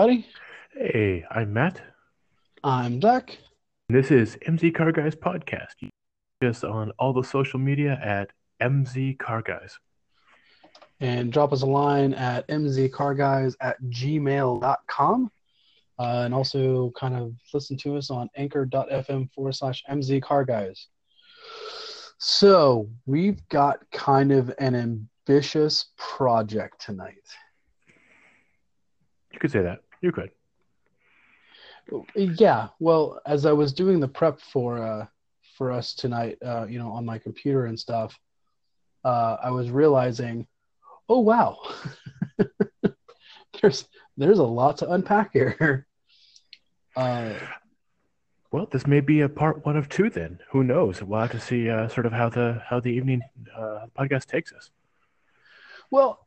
Howdy. Hey, I'm Matt. I'm Zach. This is MZ Car Guys Podcast. You can us on all the social media at MZ Car Guys. And drop us a line at mzcarguys at gmail.com. Uh, and also kind of listen to us on anchor.fm forward slash mzcarguys. So we've got kind of an ambitious project tonight. You could say that. You could. Yeah, well, as I was doing the prep for uh, for us tonight, uh, you know, on my computer and stuff, uh, I was realizing, oh wow, there's there's a lot to unpack here. Uh, Well, this may be a part one of two. Then who knows? We'll have to see uh, sort of how the how the evening uh, podcast takes us. well,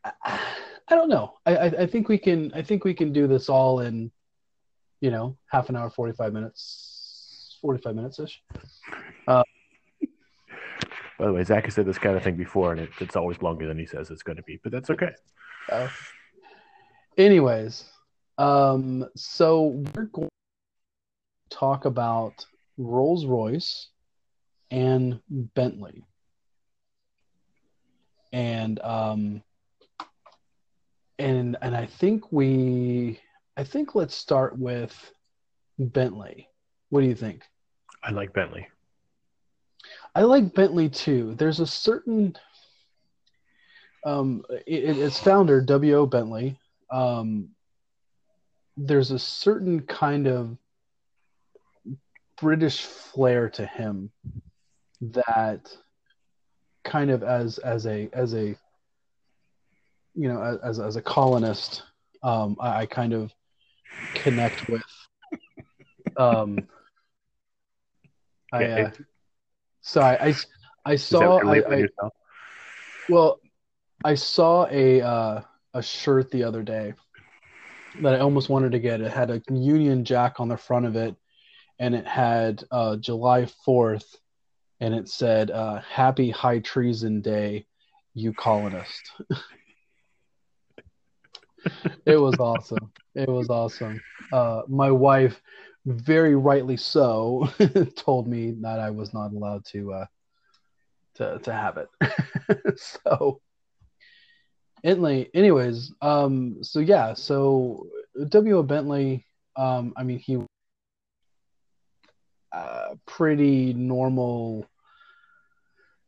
I, don't know. I, I I think we can I think we can do this all in, you know, half an hour, forty five minutes, forty five minutes ish. By the way, Zach has said this kind of thing before, and it, it's always longer than he says it's going to be, but that's okay. Uh, anyways, um, so we're going to talk about Rolls Royce and Bentley. And um and and I think we I think let's start with Bentley. What do you think? I like Bentley. I like Bentley too. There's a certain um it, its founder W.O. Bentley um there's a certain kind of British flair to him that kind of as as a as a you know as as a colonist um I, I kind of connect with um I uh, so I I, I saw I, I well I saw a uh, a shirt the other day that I almost wanted to get. It had a Union Jack on the front of it, and it had uh, July Fourth, and it said uh, "Happy High Treason Day, you colonist." it was awesome. It was awesome. Uh, my wife, very rightly so, told me that I was not allowed to uh, to to have it. so Bentley, anyways, um, so yeah, so W. O. Bentley, um, I mean, he, uh, pretty normal,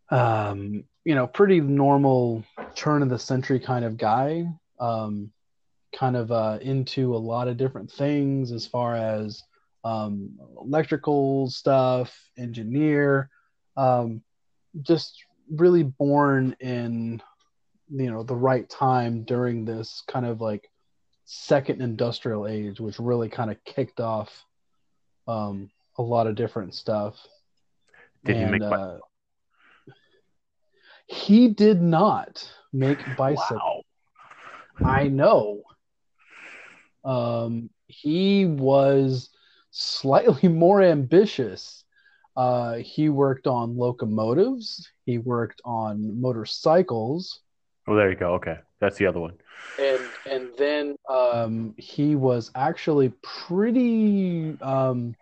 um, you know, pretty normal turn of the century kind of guy, um, kind of uh, into a lot of different things as far as um, electrical stuff, engineer, um, just really born in you know the right time during this kind of like second industrial age which really kind of kicked off um a lot of different stuff. Did he make uh, he did not make bicycle Wow. i know um he was slightly more ambitious uh he worked on locomotives he worked on motorcycles Oh, there you go. Okay, that's the other one. and and then um, he was actually pretty um,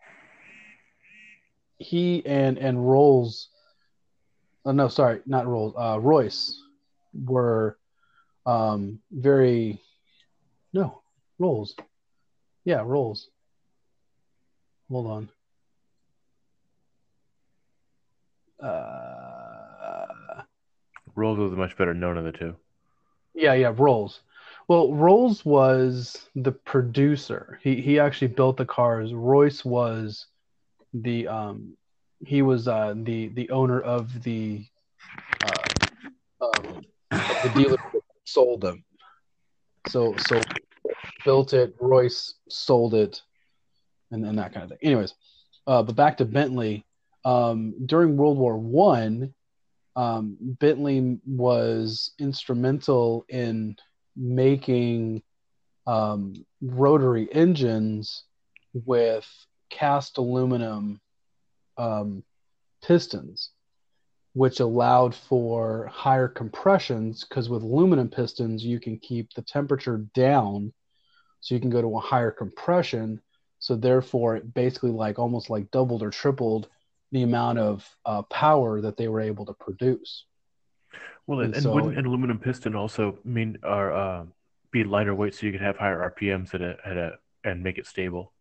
he and and Rolls oh, no sorry not Rolls uh, Royce were um, very no Rolls yeah Rolls hold on uh, Rolls was much better known of the two. Yeah, yeah, Rolls. Well, Rolls was the producer. He he actually built the cars. Royce was the um he was uh the the owner of the uh um of the dealer that sold them. So so built it, Royce sold it, and and that kind of thing. Anyways, uh but back to Bentley. Um during World War One, um, Bentley was instrumental in making um, rotary engines with cast aluminum um, pistons, which allowed for higher compressions because with aluminum pistons, you can keep the temperature down so you can go to a higher compression. So therefore, it basically like almost like doubled or tripled the amount of uh, power that they were able to produce. Well, and, And so- wouldn't an aluminum piston also mean or uh, be lighter weight so you could have higher RPMs at a at a and make it stable?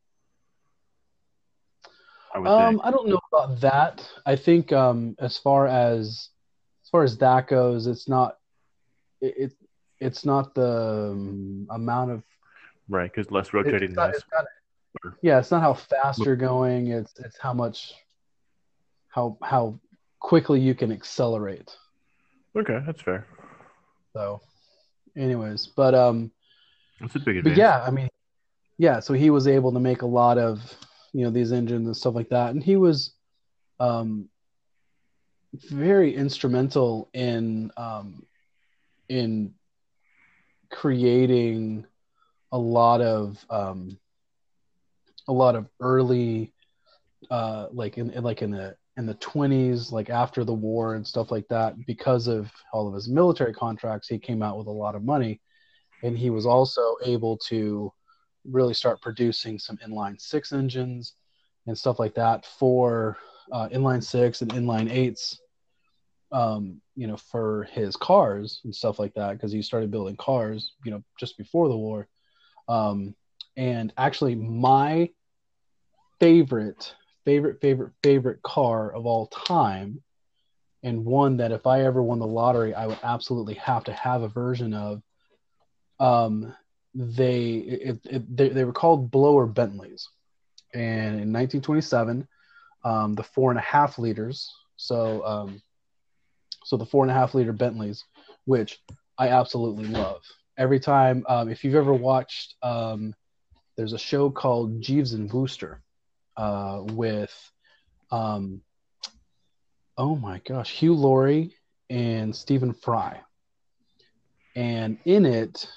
I would Um. I don't know about that. I think um, as far as as far as that goes, it's not it, it it's not the um, amount of Right, because less rotating it's not, mass. it's not, yeah, it's not how fast you're going. It's it's how much how how quickly you can accelerate. Okay, that's fair. So, anyways, but um, That's a big advantage. but yeah, I mean, yeah. So he was able to make a lot of you know these engines and stuff like that, and he was um, very instrumental in um, in creating a lot of um, a lot of early uh, like in, like in the in the 20s like after the war and stuff like that because of all of his military contracts he came out with a lot of money. And he was also able to really start producing some inline six engines and stuff like that for uh, inline six and inline eights um, you know for his cars and stuff like that because he started building cars you know just before the war um, and actually my favorite favorite favorite favorite car of all time and one that if i ever won the lottery i would absolutely have to have a version of um, they it, it, they, they were called blower bentleys. And in 1927 um, the four and a half liters so um, so the four and a half liter bentleys which i absolutely love every time um, if you've ever watched um, there's a show called jeeves and Wooster uh, with um, oh my gosh hugh laurie and stephen fry. And in it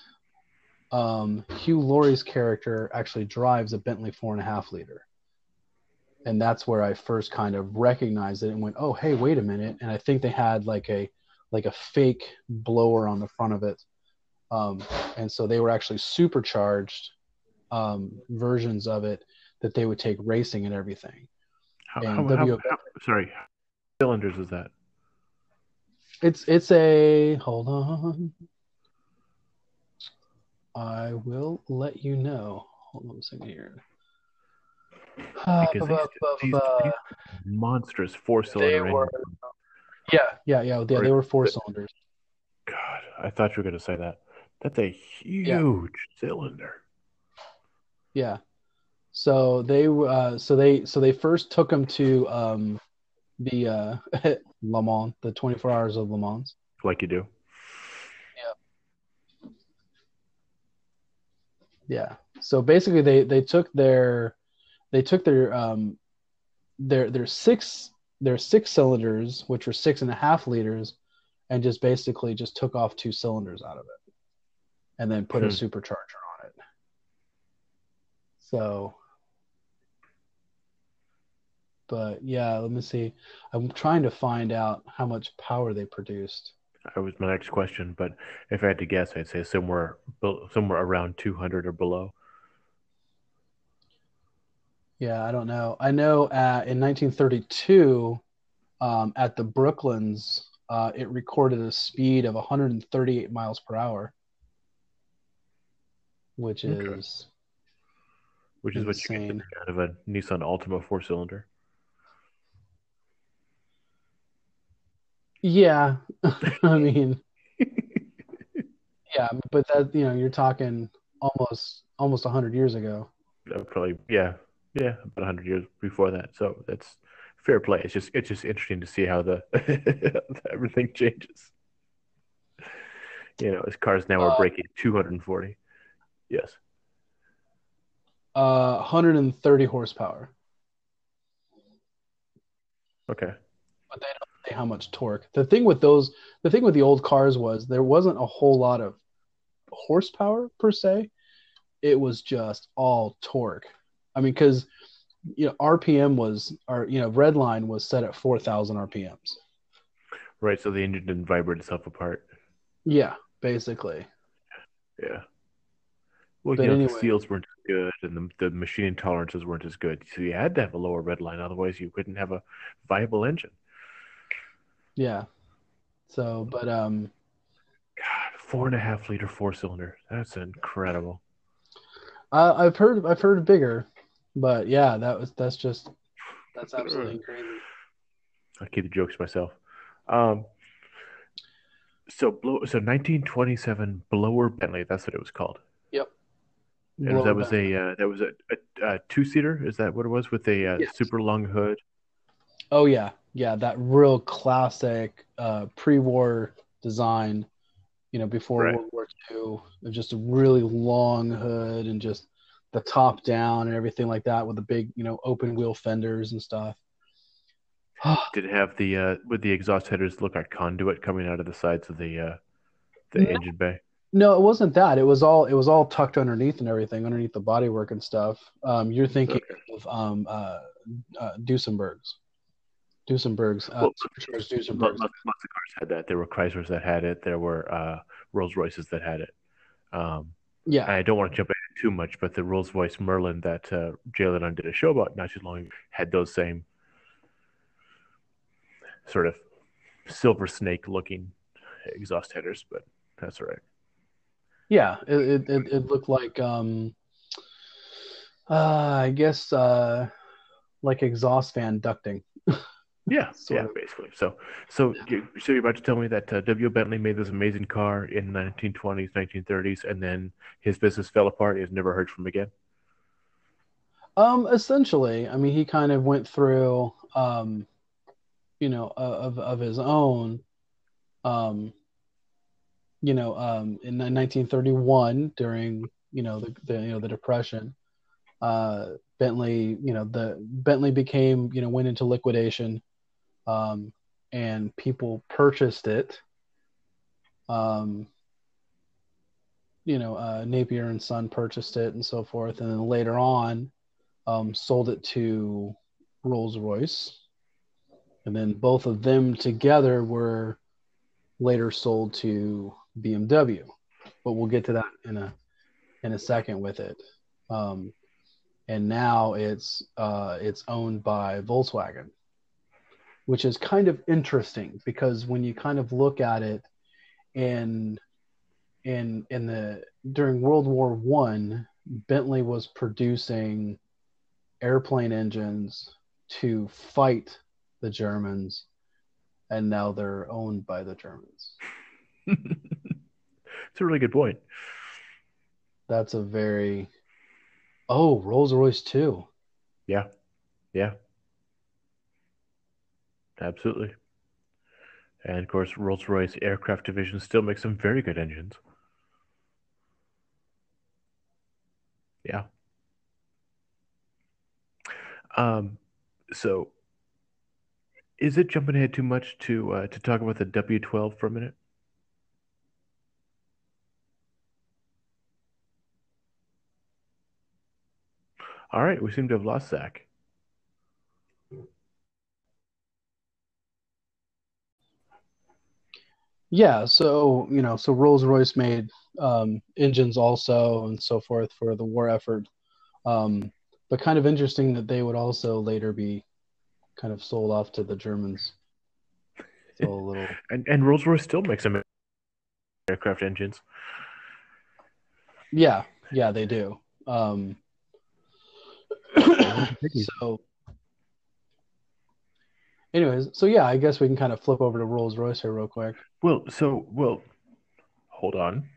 um, hugh laurie's character actually drives a bentley four and a half liter. And that's where i first kind of recognized it and went oh hey wait a minute. And i think they had like a like a fake blower on the front of it um, and so they were actually supercharged um, versions of it that they would take racing and everything. How, and how, W- how- sorry, how many cylinders is that? it's it's a hold on. I will let you know. Hold on a second here. Uh, Because these, these, monstrous four cylinder were yeah yeah yeah yeah. They were four cylinders. God, I thought you were going to say that. That's a huge cylinder. Yeah. So they uh so they so they first took him to um the uh Le Mans, the 24 hours of Le Mans. Like you do. Yeah. Yeah. So basically they they took their they took their um their their six their six cylinders, which were six and a half liters, and just basically just took off two cylinders out of it. And then put a Hmm. supercharger on it. So but yeah, let me see. I'm trying to find out how much power they produced. That was my next question. But if I had to guess, I'd say somewhere somewhere around 200 or below. Yeah, I don't know. I know uh, in 1932, um, at the Brooklands, uh, it recorded a speed of 138 miles per hour, which Okay. is which is what you Insane. get out of a Nissan Altima four cylinder. yeah. I mean, yeah, but that you know you're talking almost almost a 100 years ago. Uh, probably, yeah, yeah, about a hundred years before that. So that's fair play. It's just it's just interesting to see how the everything changes. You know, as cars now are Uh, breaking 240. Yes. Uh, 130 horsepower, Okay. but they don't say how much torque. The thing with those, the thing with the old cars was there wasn't a whole lot of horsepower per se. It was just all torque. I mean, because you know RPM was, or you know, red line was set at 4,000 RPMs. Right. So the engine didn't vibrate itself apart. Yeah, basically. Yeah. Well, But you know, anyway. the seals weren't as good, and the, the machining tolerances weren't as good. So you had to have a lower red line, otherwise you couldn't have a viable engine. Yeah. So, but um, God, four and a half liter four cylinder. That's incredible. I, I've heard I've heard bigger, but yeah, that was that's just that's absolutely crazy. I'll keep the jokes myself. Um, so blow, so 1927 blower Bentley. That's what it was called. And that was a uh, that was a, a, a two seater. Is that what it was with a uh, Yes. super long hood? Oh yeah, yeah, that real classic uh, pre-war design. You know, before Right. World War II, of just a really long hood and just the top down and everything like that, with the big, you know, open wheel fenders and stuff. Did it have the uh, with the exhaust headers look like conduit coming out of the sides of the uh, the No. engine bay? No, it wasn't that. It was all it was all tucked underneath and everything, underneath the bodywork and stuff. Um, you're thinking Okay. of um, uh, uh, Duesenbergs, Duesenbergs, uh, Well, Lots, Duesenbergs. lots of cars had that. There were Chryslers that had it. There were uh, Rolls Royces that had it. Um, Yeah, I don't want to jump ahead too much, but the Rolls Royce Merlin that uh, Jay Leno did a show about not too long ago had those same sort of silver snake looking exhaust headers, but that's all right. Yeah. It it, it, looked like um, uh, I guess uh, like exhaust fan ducting. Yeah, Sort yeah, of. basically. So, so you, so you're about to tell me that uh, W. Bentley made this amazing car in the 1920s, 1930s, and then his business fell apart. He was never heard from again. Um, essentially, I mean, he kind of went through, um, you know, uh, of of his own, um, you know, um, in 1931 during, you know, the, the you know the Depression, uh, Bentley, you know, the Bentley became, you know, went into liquidation, um, and people purchased it. Um, you know, uh, Napier and Son purchased it and so forth, and then later on um, sold it to Rolls Royce, and then both of them together were later sold to BMW. But we'll get to that in a in a second with it. Um, and now it's uh, it's owned by Volkswagen, which is kind of interesting because when you kind of look at it in in in the during World War One, Bentley was producing airplane engines to fight the Germans, and now they're owned by the Germans. it's a really good point. That's a very oh Rolls Royce too. Yeah, yeah, absolutely. And of course, Rolls Royce Aircraft Division still makes some very good engines. Yeah. Um, so is it jumping ahead too much to uh, to talk about the W12 for a minute? All right, we seem to have lost Zach. Yeah, so you know, so Rolls Royce made um, engines also and so forth for the war effort. Um, but kind of interesting that they would also later be kind of sold off to the Germans. So a little And and Rolls Royce still makes them aircraft engines. Yeah, yeah, they do. Um, so, anyways, so yeah, I guess we can kind of flip over to Rolls Royce here real quick. Well, so well, hold on.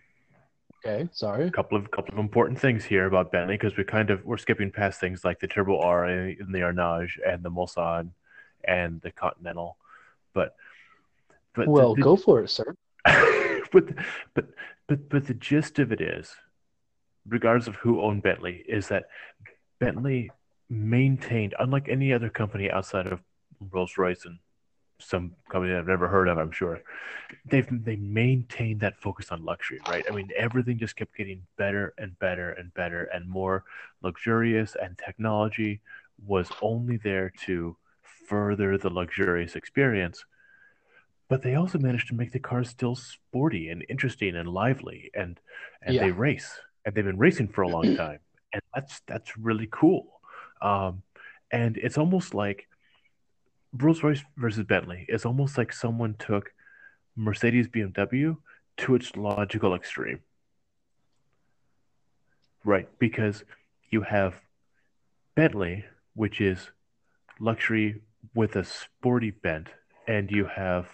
Okay, sorry. A couple of couple of important things here about Bentley because we kind of we're skipping past things like the Turbo R and the Arnage and the Mulsanne and the Continental, but but the- Well, the- go for it, sir. but but but but the gist of it is, regardless of who owned Bentley, is that Bentley maintained, unlike any other company outside of Rolls Royce and some company I've never heard of, I'm sure, they've they maintained that focus on luxury, right? I mean, everything just kept getting better and better and better and more luxurious, and technology was only there to further the luxurious experience but they also managed to make the cars still sporty and interesting and lively and and Yeah. they race and they've been racing for a long time, and that's that's really cool. Um, and it's almost like Rolls Royce versus Bentley. It's almost like someone took Mercedes BMW to its logical extreme, right? Because you have Bentley, which is luxury with a sporty bent, and you have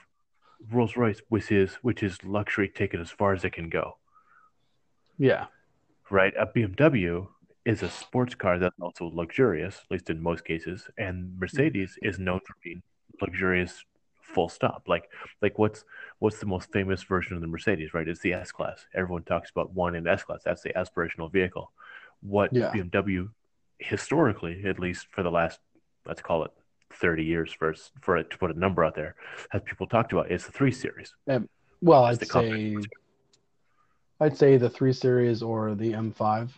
Rolls Royce, which is which is luxury taken as far as it can go. Yeah. Right. A BMW is a sports car that's also luxurious, at least in most cases, and mm-hmm. Mercedes is known for being luxurious. Full stop. Like like what's what's the most famous version of the Mercedes? Right. It's the S class. Everyone talks about one in S class. That's the aspirational vehicle. What Yeah. BMW historically, at least for the last let's call it 30 years for for it to put a number out there, has people talked about is the three series. Well, That's I'd the say. I'd say the three series or the M5.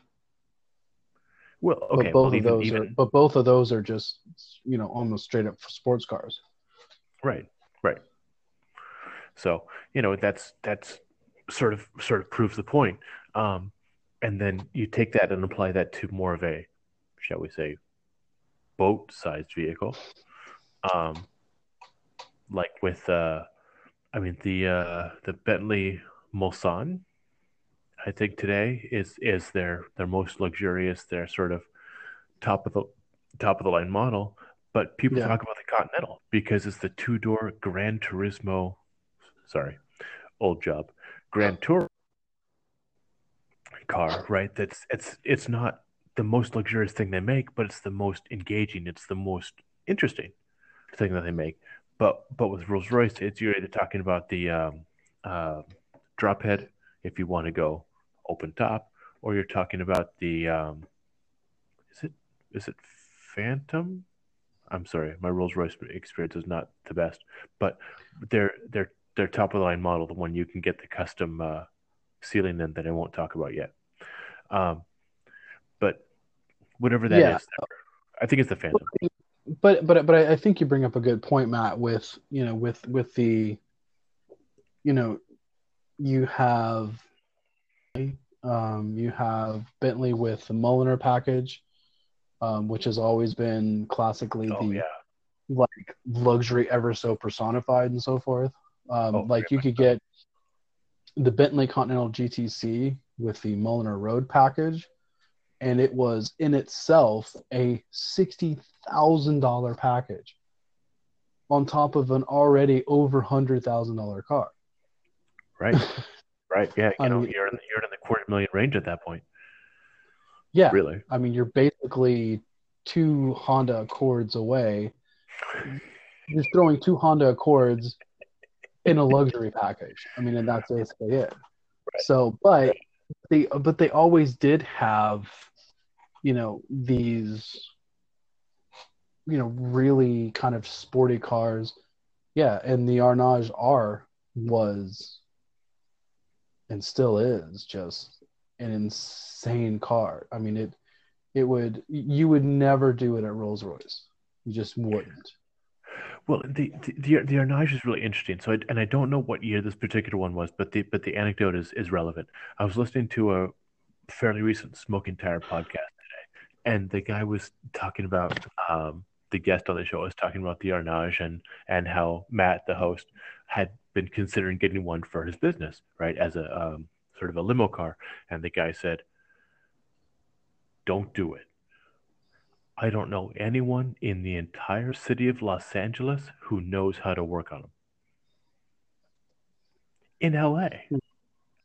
Well, But okay, both well, of even, those are but both of those are just you know almost straight up sports cars. right, right. So you know that's that's sort of sort of proves the point. Um, and then you take that and apply that to more of a, shall we say, boat-sized vehicle. Um, like with uh, I mean the uh, the Bentley Mulsanne, I think today is is their their most luxurious, their sort of top of the top of the line model. But people Yeah. talk about the Continental because it's the two door Gran Turismo, sorry, old job, Gran Tour car, right? That's it's it's not the most luxurious thing they make, but it's the most engaging. It's the most interesting thing that they make. But but with Rolls Royce, it's you're either talking about the um, uh, drop head if you want to go open top, or you're talking about the um, is it is it Phantom? I'm sorry, my Rolls Royce experience is not the best, but their their their top of the line model, the one you can get the custom uh, ceiling in that I won't talk about yet. Um, but whatever that is, Yeah. I think it's the Phantom. But but but I I think you bring up a good point, Matt. With you know with with the you know you have um, you have Bentley with the Mulliner package, um, which has always been classically Oh the yeah, like luxury ever so personified and so forth. Um, Oh, like you could get the Bentley Continental GTC with the Mulliner Road package, and it was in itself a sixty thousand dollar package on top of an already over hundred thousand dollar car. right, right. Yeah, you I know, mean- you're in the, you're quarter million range at that point. Yeah, Really, I mean you're basically two Honda Accords away. You're throwing two Honda Accords in a luxury package. I mean, and that's basically it. So, but they but they always did have, you know, these, you know, really kind of sporty cars. Yeah, and the Arnage R was and still is just an insane car. I mean, it it would you would never do it at Rolls Royce. You just wouldn't. Well, the the the, Arnage is really interesting. So, I, and I don't know what year this particular one was, but the but the anecdote is is relevant. I was listening to a fairly recent Smoking Tire podcast today, and the guy was talking about um, the guest on the show was talking about the Arnage and and how Matt, the host, had been considering getting one for his business, right, as a um, sort of a limo car, and the guy said, "Don't do it." I don't know anyone in the entire city of Los Angeles who knows how to work on them. In LA,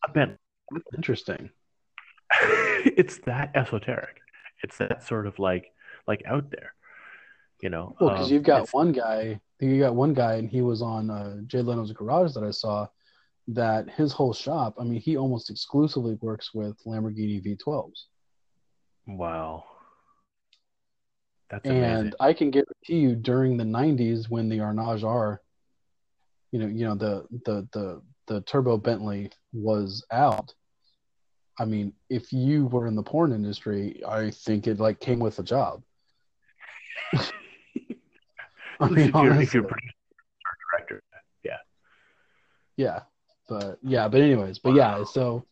I bet Interesting. it's that esoteric. It's that sort of like like out there, you know. Well, because Um, you've got one guy, you got one guy, and he was on uh, Jay Leno's Garage that I saw. That his whole shop, I mean, he almost exclusively works with Lamborghini V12s, wow, that's and amazing. I can guarantee you, during the '90s, when the Arnage R, you know, you know, the the the the Turbo Bentley was out. I mean, if you were in the porn industry, I think it like came with a job. I mean, if, you're, if you're a producer or director, Yeah, yeah, but yeah, but anyways, but yeah, so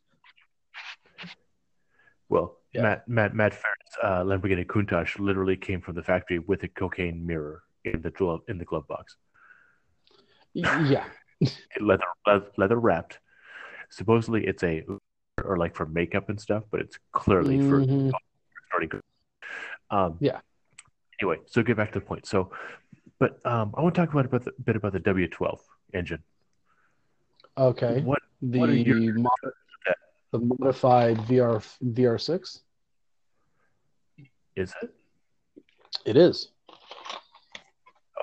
Well, Yeah. Matt Matt Matt Farah, uh, Lamborghini Countach literally came from the factory with a cocaine mirror in the glove in the glove box, Yeah. leather leather, leather wrapped. Supposedly, it's a or like for makeup and stuff, but it's clearly for Mhm. starting. Um, Yeah. Anyway, so get back to the point. So, but um, I want to talk about, about the, a bit about the W12 engine. Okay. What The what your- mod- the modified VR VR6. is it? It is.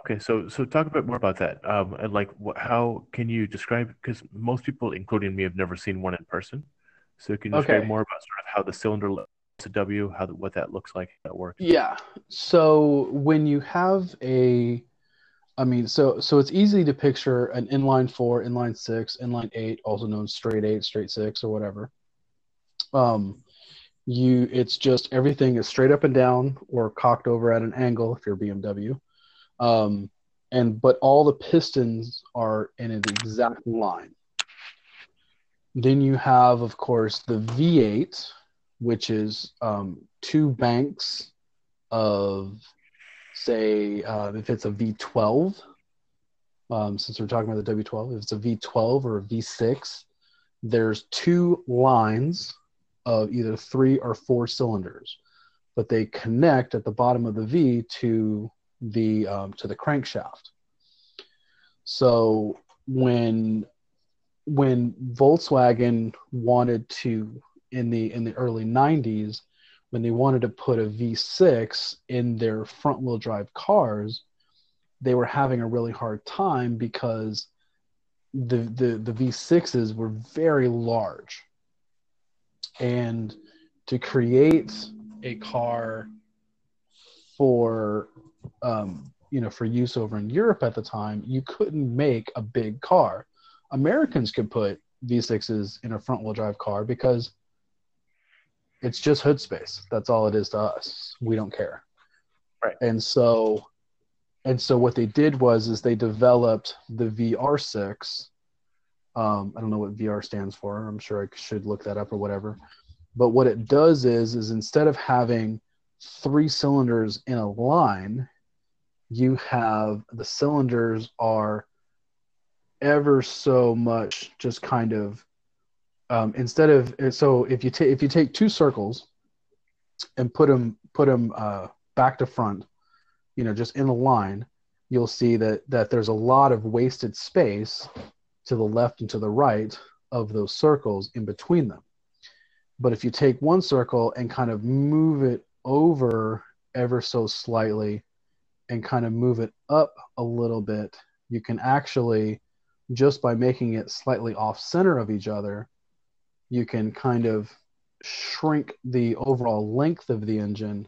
Okay, so so talk a bit more about that. Um, and like, what, how can you describe? Because most people, including me, have never seen one in person. So can you describe more about sort of how the cylinder W, how what that looks like, that works? Yeah. So when you have a, I mean, so so it's easy to picture an inline four, inline six, inline eight, also known straight eight, straight six, or whatever. Um, you, it's just everything is straight up and down or cocked over at an angle if you're BMW. Um, and but all the pistons are in an exact line. Then you have, of course, the V8, which is um, two banks of, say, uh, if it's a V12, um, since we're talking about the W12, if it's a V12 or a V6, there's two lines of either three or four cylinders, but they connect at the bottom of the V to the um, to the crankshaft. So when when Volkswagen wanted to in the in the early 90s when they wanted to put a V6 in their front wheel drive cars they were having a really hard time because the the the V6s were very large. And to create a car for um, you know for use over in Europe at the time you couldn't make a big car. Americans could put V6s in a front wheel drive car because it's just hood space. That's all it is to us. We don't care. Right. And so and so what they did was is they developed the VR6. Um, I don't know what VR stands for. I'm sure I should look that up or whatever. But what it does is is instead of having three cylinders in a line, you have the cylinders are ever so much just kind of um, instead of so if you take if you take two circles and put them put them uh, back to front you know just in a line you'll see that that there's a lot of wasted space to the left and to the right of those circles in between them. But if you take one circle and kind of move it over ever so slightly and kind of move it up a little bit you can actually just by making it slightly off center of each other, you can kind of shrink the overall length of the engine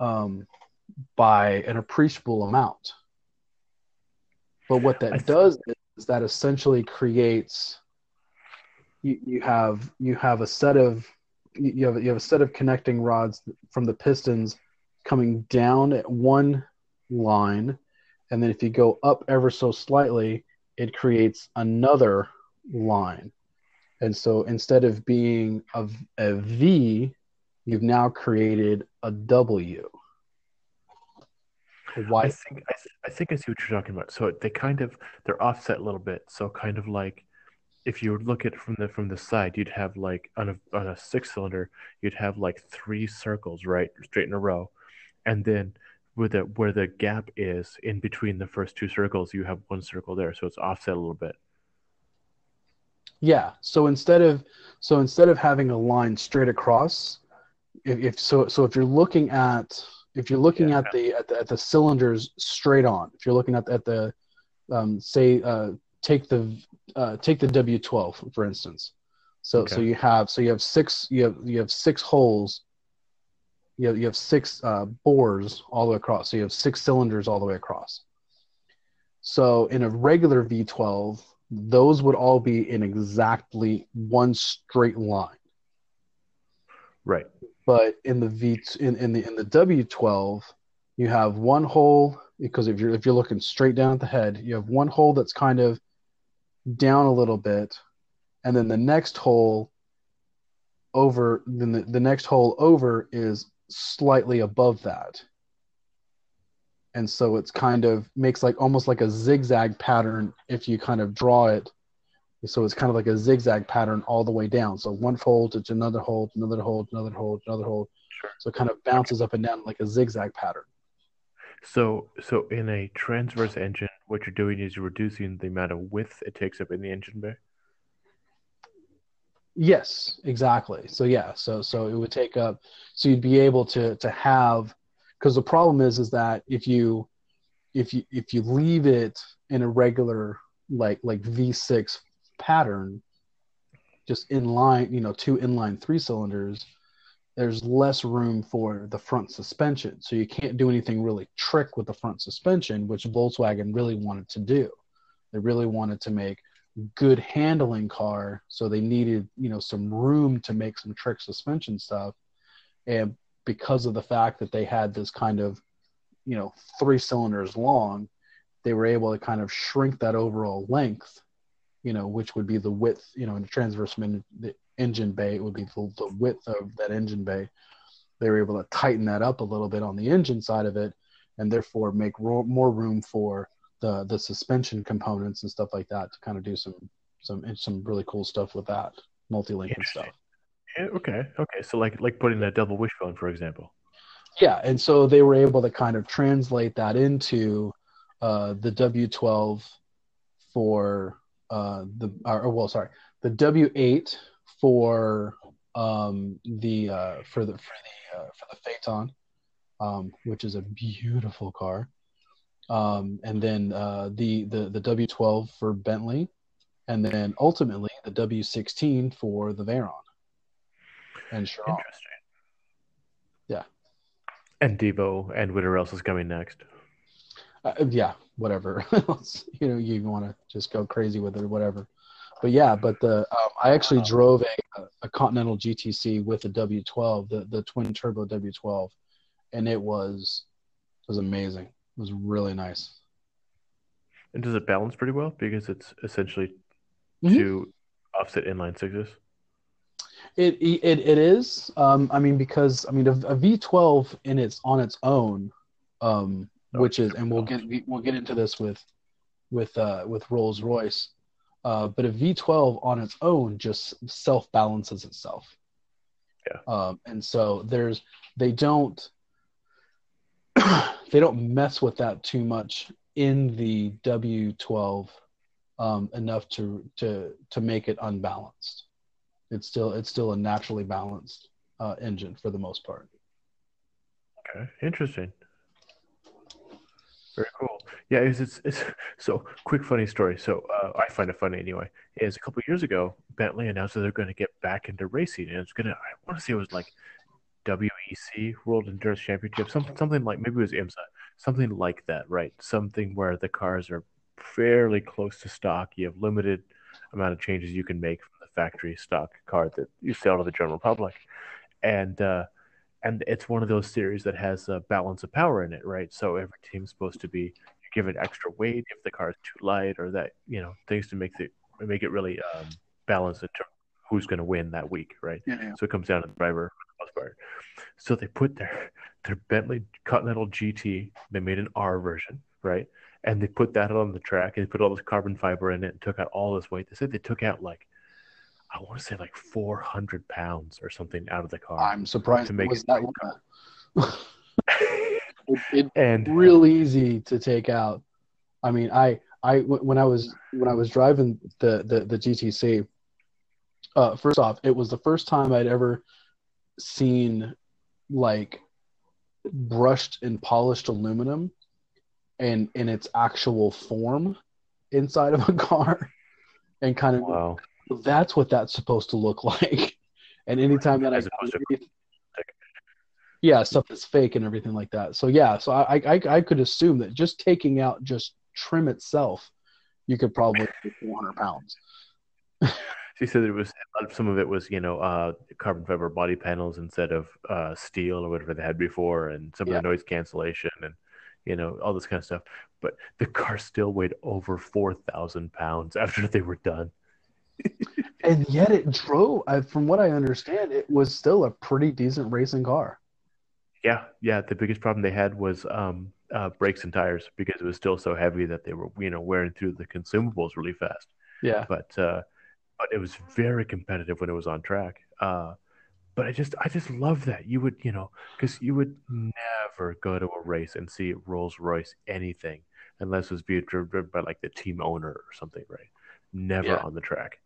um, by an appreciable amount. But what that th- does is that essentially creates you, you have you have a set of you have you have a set of connecting rods from the pistons coming down at one line, and then if you go up ever so slightly, it creates another line. And so instead of being a, a V, you've now created a W. Why? think I, I think I see what you're talking about. So they kind of they're offset a little bit. So kind of like if you look at it from the from the side, you'd have like on a on a six cylinder, you'd have like three circles right straight in a row, and then where the where the gap is in between the first two circles, you have one circle there. So it's offset a little bit. Yeah. So instead of so instead of having a line straight across, if, if so so if you're looking at if you're looking Yeah. at the, at the at the cylinders straight on, if you're looking at at the um, say uh, take the uh, take the W12 for instance. So so you have so you have six you have you have six holes. You have, you have six uh, bores all the way across. So you have six cylinders all the way across. So in a regular V12, those would all be in exactly one straight line. Right. But in the V in, in the in the W12, you have one hole because if you're if you're looking straight down at the head, you have one hole that's kind of down a little bit, and then the next hole over then the, the next hole over is slightly above that and so it's kind of makes like almost like a zigzag pattern if you kind of draw it so it's kind of like a zigzag pattern all the way down so one fold it's another hold another hold another hold another hold Sure. so it kind of bounces up and down like a zigzag pattern So, so in a transverse engine, what you're doing is you're reducing the amount of width it takes up in the engine bay. Yes, exactly. So yeah, so so it would take up so you'd be able to to have because the problem is is that if you if you if you leave it in a regular like like V6 pattern just inline, you know, two inline three cylinders, there's less room for the front suspension. So you can't do anything really trick with the front suspension, which Volkswagen really wanted to do. They really wanted to make good handling car so they needed you know some room to make some trick suspension stuff and because of the fact that they had this kind of you know three cylinders long they were able to kind of shrink that overall length you know which would be the width you know in the transverse min- the engine bay it would be the, the width of that engine bay they were able to tighten that up a little bit on the engine side of it and therefore make ro- more room for the the suspension components and stuff like that to kind of do some some some really cool stuff with that multi-link and stuff. Yeah, okay, okay. So like like putting that double wishbone, for example. Yeah, and so they were able to kind of translate that into uh, the W12 for uh, the or well, sorry, the W8 for um, the uh, for the for the uh, for the Phaeton, um, which is a beautiful car. um, and then uh, the, the the W12 for Bentley, and then ultimately the W16 for the Veyron and Chiron. Interesting. Yeah. And Divo and whatever else is coming next. Uh, yeah, whatever. you know, you want to just go crazy with it or whatever. But yeah, but the um, I actually drove a, a Continental GTC with a W12, the the twin turbo W12, and it was it was amazing. It was really nice. And does it balance pretty well because it's essentially Mhm. two offset inline sixes? It it it is. Um, I mean, because I mean, a, a V12 in its on its own, um, Oh, which is, and we'll get we'll get into this with with uh, with Rolls Royce, uh, but a V12 on its own just self balances itself. Yeah. Um, and so there's they don't they don't mess with that too much in the W12 um, enough to to to make it unbalanced. It's still it's still a naturally balanced uh, engine for the most part. Okay, interesting. Very cool. Yeah, it's, it's, it's so quick funny story. So uh, I find it funny anyway. Is a couple years ago, Bentley announced that they're going to get back into racing, and it's going to. I want to say it was like WEC World Endurance Championship, something something like maybe it was IMSA, something like that, right? Something where the cars are fairly close to stock. You have limited amount of changes you can make factory stock car that you sell to the general public, and uh, and it's one of those series that has a balance of power in it, right? So every team's supposed to be given extra weight if the car is too light or that you know things to make it make it really um, balanced in terms of who's going to win that week, right? Yeah, So it comes down to the driver for the most part. So they put their their Bentley Continental GT. They made an R version, right? And they put that on the track and they put all this carbon fiber in it and took out all this weight. They said they took out like I want to say like 400 pounds or something out of the car. I'm surprised To make was it that long. it, it and real easy to take out. I mean, I I when I was when I was driving the the, the GTC. Uh, first off, it was the first time I'd ever seen like brushed and polished aluminum and in its actual form inside of a car and kind of wow. That's what that's supposed to look like and anytime that As i yeah stuff that's fake and everything like that so yeah so i i, I could assume that just taking out just trim itself you could probably do 400 pounds She said it was some of it was you know uh, carbon fiber body panels instead of uh, steel or whatever they had before, and some Yeah. of the noise cancellation and you know all this kind of stuff. But the car still weighed over four thousand pounds after they were done. and yet it drove. I, from what I understand, it was still a pretty decent racing car. Yeah, yeah. The biggest problem they had was um, uh, brakes and tires because it was still so heavy that they were, you know, wearing through the consumables really fast. Yeah, But uh, but it was very competitive when it was on track. Uh, but I just I just love that you would you know because you would never go to a race and see Rolls Royce anything unless it was being driven by like the team owner or something, right? Never Yeah. on the track.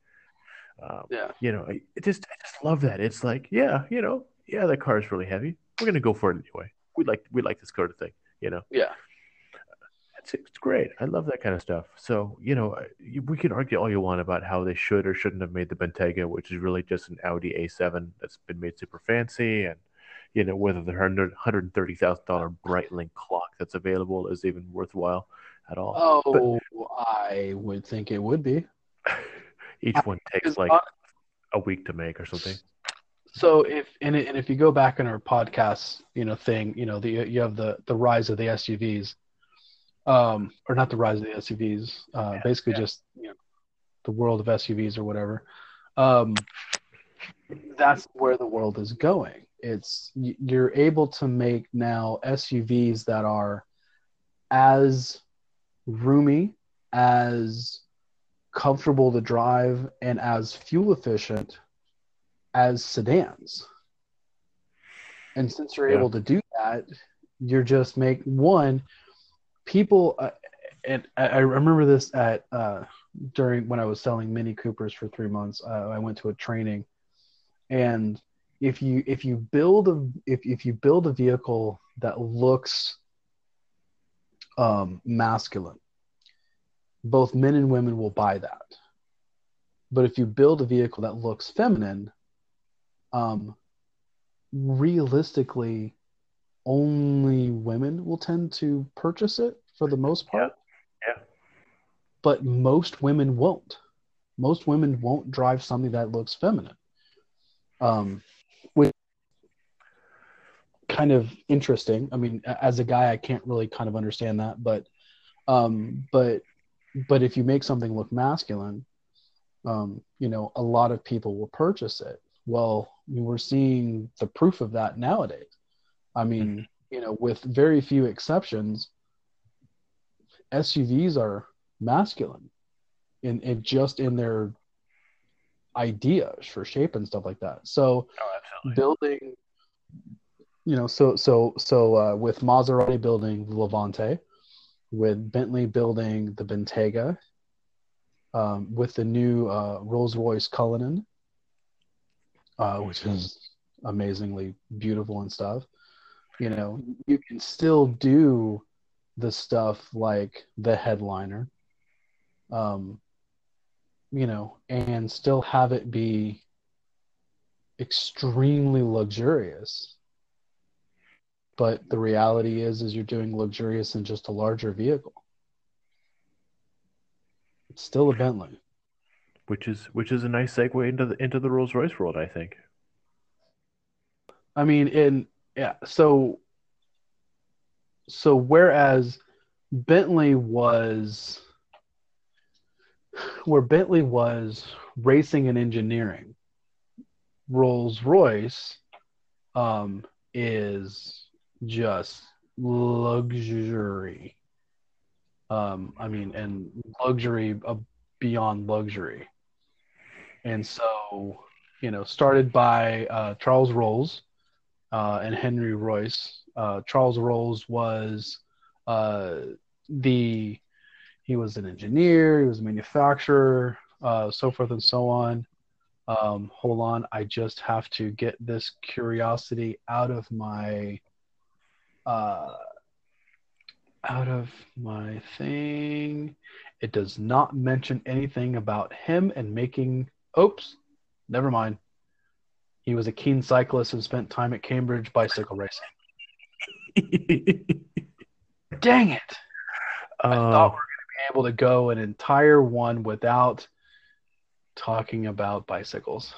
Um, yeah, you know, I just I just love that. It's like, yeah, you know, yeah, that car is really heavy. We're gonna go for it anyway. We like we like this sort of thing, you know. yeah, It's it's great. I love that kind of stuff. So you know, we can argue all you want about how they should or shouldn't have made the Bentayga, which is really just an Audi A7 that's been made super fancy, and you know whether the hundred hundred and thirty thousand dollar Breitling clock that's available is even worthwhile at all. Oh, I would think it would be. Each one takes like a week to make or something. So if and, and if you go back in our podcast, you know, thing, you know, the you have the the rise of the SUVs, um, or not the rise of the SUVs, uh, Yeah, basically yeah. just you know, the world of SUVs or whatever. Um, that's where the world is going. It's you're able to make now SUVs that are as roomy, as comfortable to drive, and as fuel efficient as sedans. And since you're Yeah. able to do that, you're just make one people. Uh, and I, I remember this at uh, during when I was selling Mini Coopers for three months. Uh, I went to a training, and if you if you build a if if you build a vehicle that looks um, masculine, both men and women will buy that. But if you build a vehicle that looks feminine, um, realistically, only women will tend to purchase it for the most part. Yeah. But most women won't. Most women won't drive something that looks feminine. Um, which kind of interesting. I mean, as a guy, I can't really kind of understand that, but um, but but if you make something look masculine, um, you know, a lot of people will purchase it. Well, we're seeing the proof of that nowadays. I mean, you know, with very few exceptions, SUVs are masculine in, in just in their ideas for shape and stuff like that. So Oh, building, you know, so so so uh, with Maserati building the Levante, with Bentley building the Bentayga, um, with the new uh, Rolls Royce Cullinan, uh, which is amazingly beautiful and stuff. You know, you can still do the stuff like the headliner, um, you know, and still have it be extremely luxurious. But the reality is, is you're doing luxurious in just a larger vehicle. It's still a Bentley. Which is which is a nice segue into the into the Rolls Royce world, I think. I mean, in yeah, so so whereas Bentley was where Bentley was racing and engineering, Rolls Royce um, is just luxury. Um, I mean, and luxury uh, beyond luxury. And so, you know, started by uh, Charles Rolls uh, and Henry Royce. Uh, Charles Rolls was uh, the he was an engineer, he was a manufacturer, uh, so forth and so on. Um, hold on, I just have to get this curiosity out of my uh, out of my thing. It does not mention anything about him and making. Oops, never mind. He was a keen cyclist and spent time at Cambridge bicycle racing. Dang it! I thought we were going to be able to go an entire one without talking about bicycles.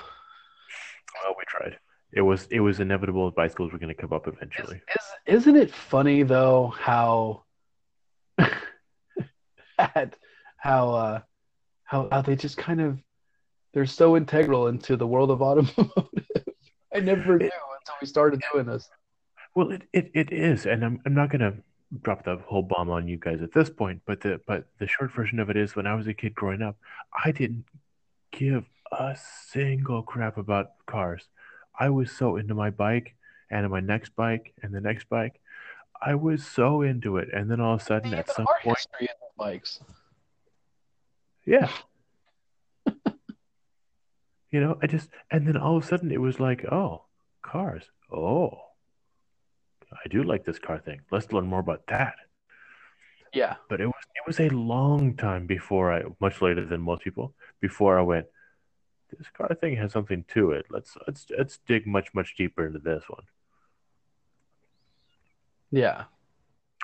well, we tried. It was it was inevitable. Bicycles were going to come up eventually. is, isn't it funny though how at how uh how how they just kind of they're so integral into the world of automotive. I never knew until we started doing this. Well, it, it, it is, and I'm I'm not gonna drop the whole bomb on you guys at this point, but the but the short version of it is when I was a kid growing up, I didn't give a single crap about cars. I was so into my bike and my next bike and the next bike. I was so into it, and then all of a sudden, at some point, history in bikes. yeah, you know, I just and then all of a sudden it was like, oh, cars. Oh, I do like this car thing. Let's learn more about that. Yeah. But it was it was a long time before I, much later than most people, before I went. This car thing has something to it. Let's let's let's dig much much deeper into this one. Yeah.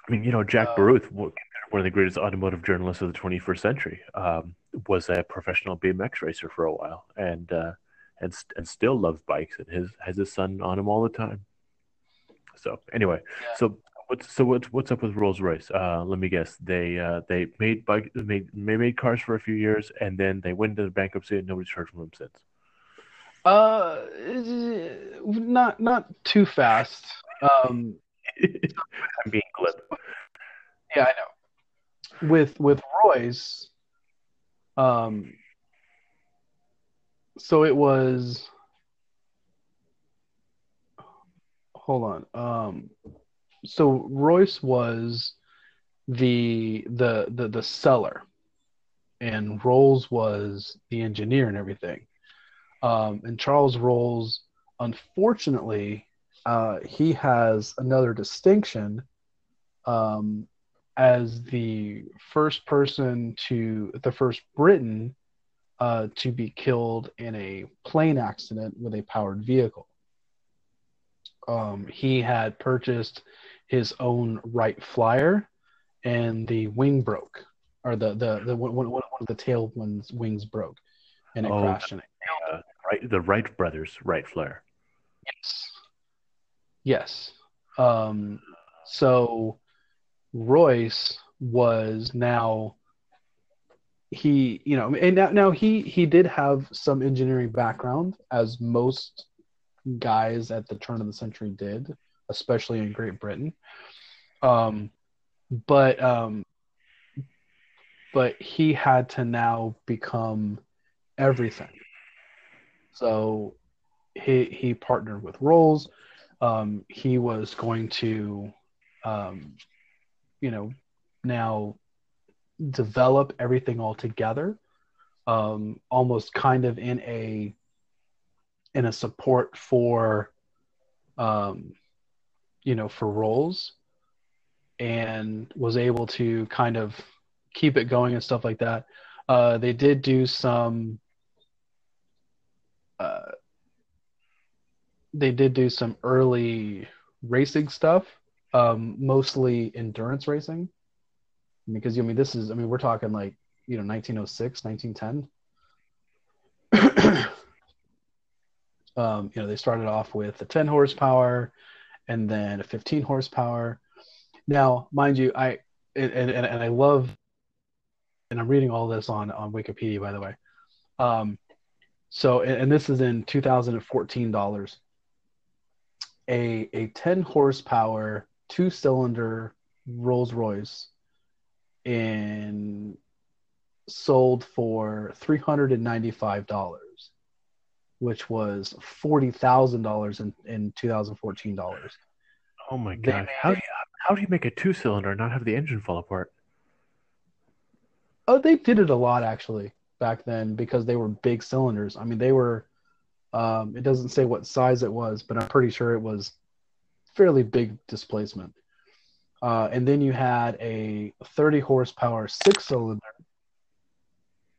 I mean, you know, Jack Uh, Baruth, one of the greatest automotive journalists of the 21st century, um, was a professional BMX racer for a while, and uh, and and still loves bikes, and his has his son on him all the time. So anyway, Yeah. so what's so what's what's up with Rolls Royce? Uh, let me guess. They uh, they made bike made they made cars for a few years, and then they went into bankruptcy, and nobody's heard from them since. Uh, not not too fast. Um, I'm being glib. yeah, I know. With with Royce, um, so it was. Hold on. Um, so Royce was the the the the seller, and Rolls was the engineer and everything. Um, and Charles Rolls, unfortunately, uh, he has another distinction um, as the first person to the first Briton uh, to be killed in a plane accident with a powered vehicle. Um, he had purchased his own Wright Flyer, and the wing broke, or the the the one, one, one of the tail ones wings broke, and it Oh, crashed in it. Uh, right, the Wright brothers, Wright Flyer. Yes. Yes. Um, so Royce was now he, you know, and now, now he he did have some engineering background, as most guys at the turn of the century did, especially in Great Britain. Um, but um, but he had to now become everything. So he he partnered with Rolls. Um, he was going to, um, you know, now develop everything all together, um, almost kind of in a in a support for, um, you know, for Rolls, and was able to kind of keep it going and stuff like that. Uh, they did do some. Uh, they did do some early racing stuff, um, mostly endurance racing. Because I mean, this is I mean, we're talking like you know 1906, 1910. um, you know, they started off with a 10 horsepower, and then a 15 horsepower. Now, mind you, I and and, and I love, and I'm reading all this on on Wikipedia, by the way. Um, so, and, and this is in 2014 dollars a a 10 horsepower two cylinder Rolls Royce in sold for $395 which was $40,000 in in 2014 dollars Oh my They gosh! How do you, how do you make a two cylinder and not have the engine fall apart? oh they did it a lot actually back then because they were big cylinders I mean they were um, it doesn't say what size it was but I'm pretty sure it was fairly big displacement uh, and then you had a 30 horsepower six cylinder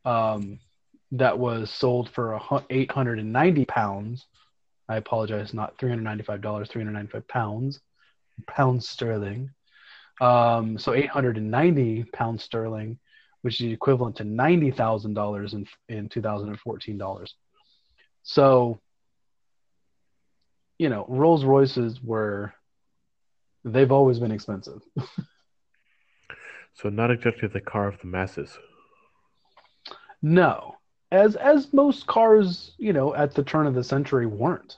um, that was sold for 890 pounds. I apologize, not $395, 395 pounds, pounds sterling. Um, so 890 pounds sterling, which is equivalent to $90,000 in, in 2014 dollars. So, you know, Rolls Royces were, they've always been expensive. So not exactly the car of the masses. No, as as most cars, you know, at the turn of the century weren't.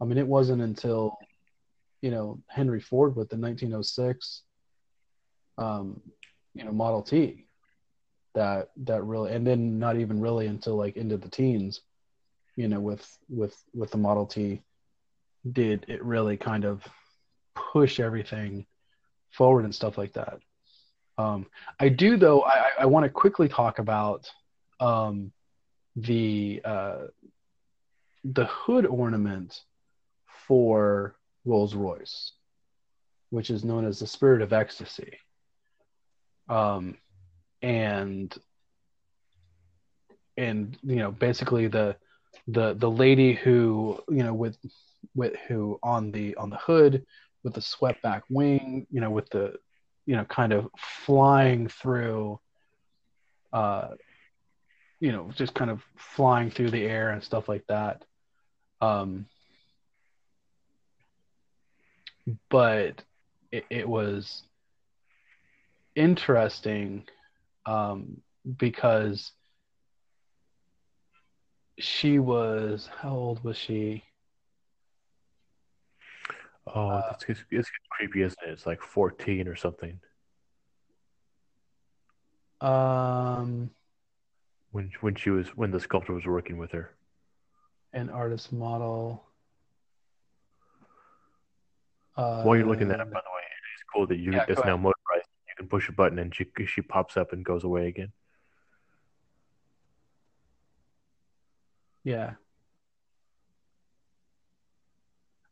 I mean, it wasn't until you know Henry Ford with the 1906 um, you know Model T that that really and then not even really until like into the teens you know with with with the Model T did it really kind of push everything forward and stuff like that. Um, I do though. I, I want to quickly talk about um, the uh, the hood ornament for Rolls Royce, which is known as the Spirit of Ecstasy. Um, and and you know basically the the the lady who you know with with who on the on the hood with the swept back wing you know with the you know kind of flying through uh you know just kind of flying through the air and stuff like that. Um but it, it was interesting um because she was how old was she Oh, Uh, that's it's, it's creepy, isn't it? It's like 14 or something um when when she was when the sculptor was working with her. an artist model uh While you're looking that up, by the way, it's cool that you Yeah, it's go now motorized. You can push a button and she she pops up and goes away again. Yeah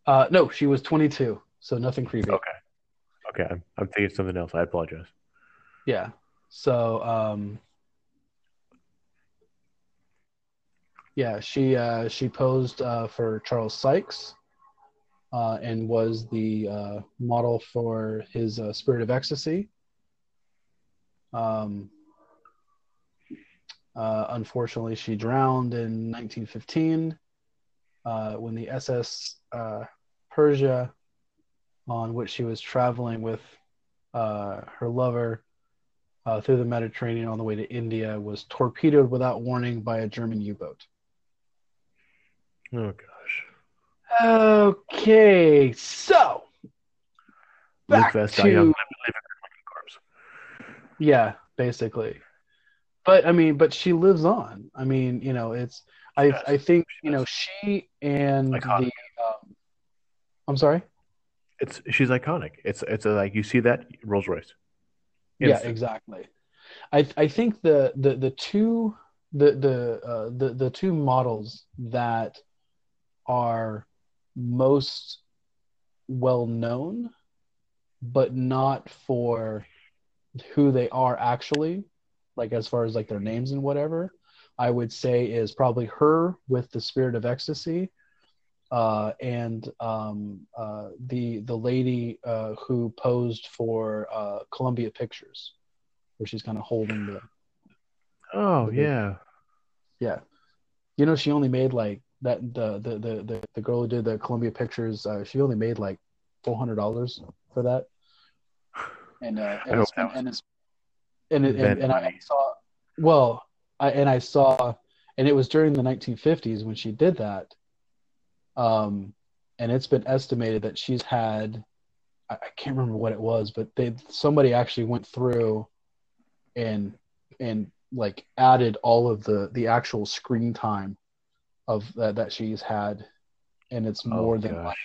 uh no she was 22 so nothing creepy Okay. Okay, I'm I'm thinking of something else. I apologize. Yeah. So um yeah, she uh she posed uh for Charles Sykes uh and was the uh model for his uh, Spirit of Ecstasy. Um uh unfortunately she drowned in 1915 uh when the SS uh Persia on which she was traveling with uh her lover uh, through the Mediterranean on the way to India was torpedoed without warning by a German U boat. Oh gosh. Okay, so back to live, live in corpse. yeah, basically. But I mean, but she lives on. I mean, you know, it's I Yes, I think you know she and Iconic. the um, I'm sorry. It's she's iconic. It's it's a, like you see that Rolls Royce. Yeah, exactly. I I think the the the two the the uh, the the two models that are most well known, but not for who they are actually, like as far as like their names and whatever, I would say is probably her with the Spirit of Ecstasy, uh, and um, uh, the the lady uh, who posed for uh, Columbia Pictures, where she's kind of holding the Oh the- yeah. yeah. You know, she only made like that the the the the, the girl who did the Columbia Pictures. Uh, she only made like four hundred dollars for that, and uh, and it's, that and it's and it, and, and I saw well, I and I saw, and it was during the nineteen fifties when she did that. Um, and it's been estimated that she's had, I, I can't remember what it was, but they somebody actually went through, and and like added all of the the actual screen time of that that she's had and it's more oh than gosh. like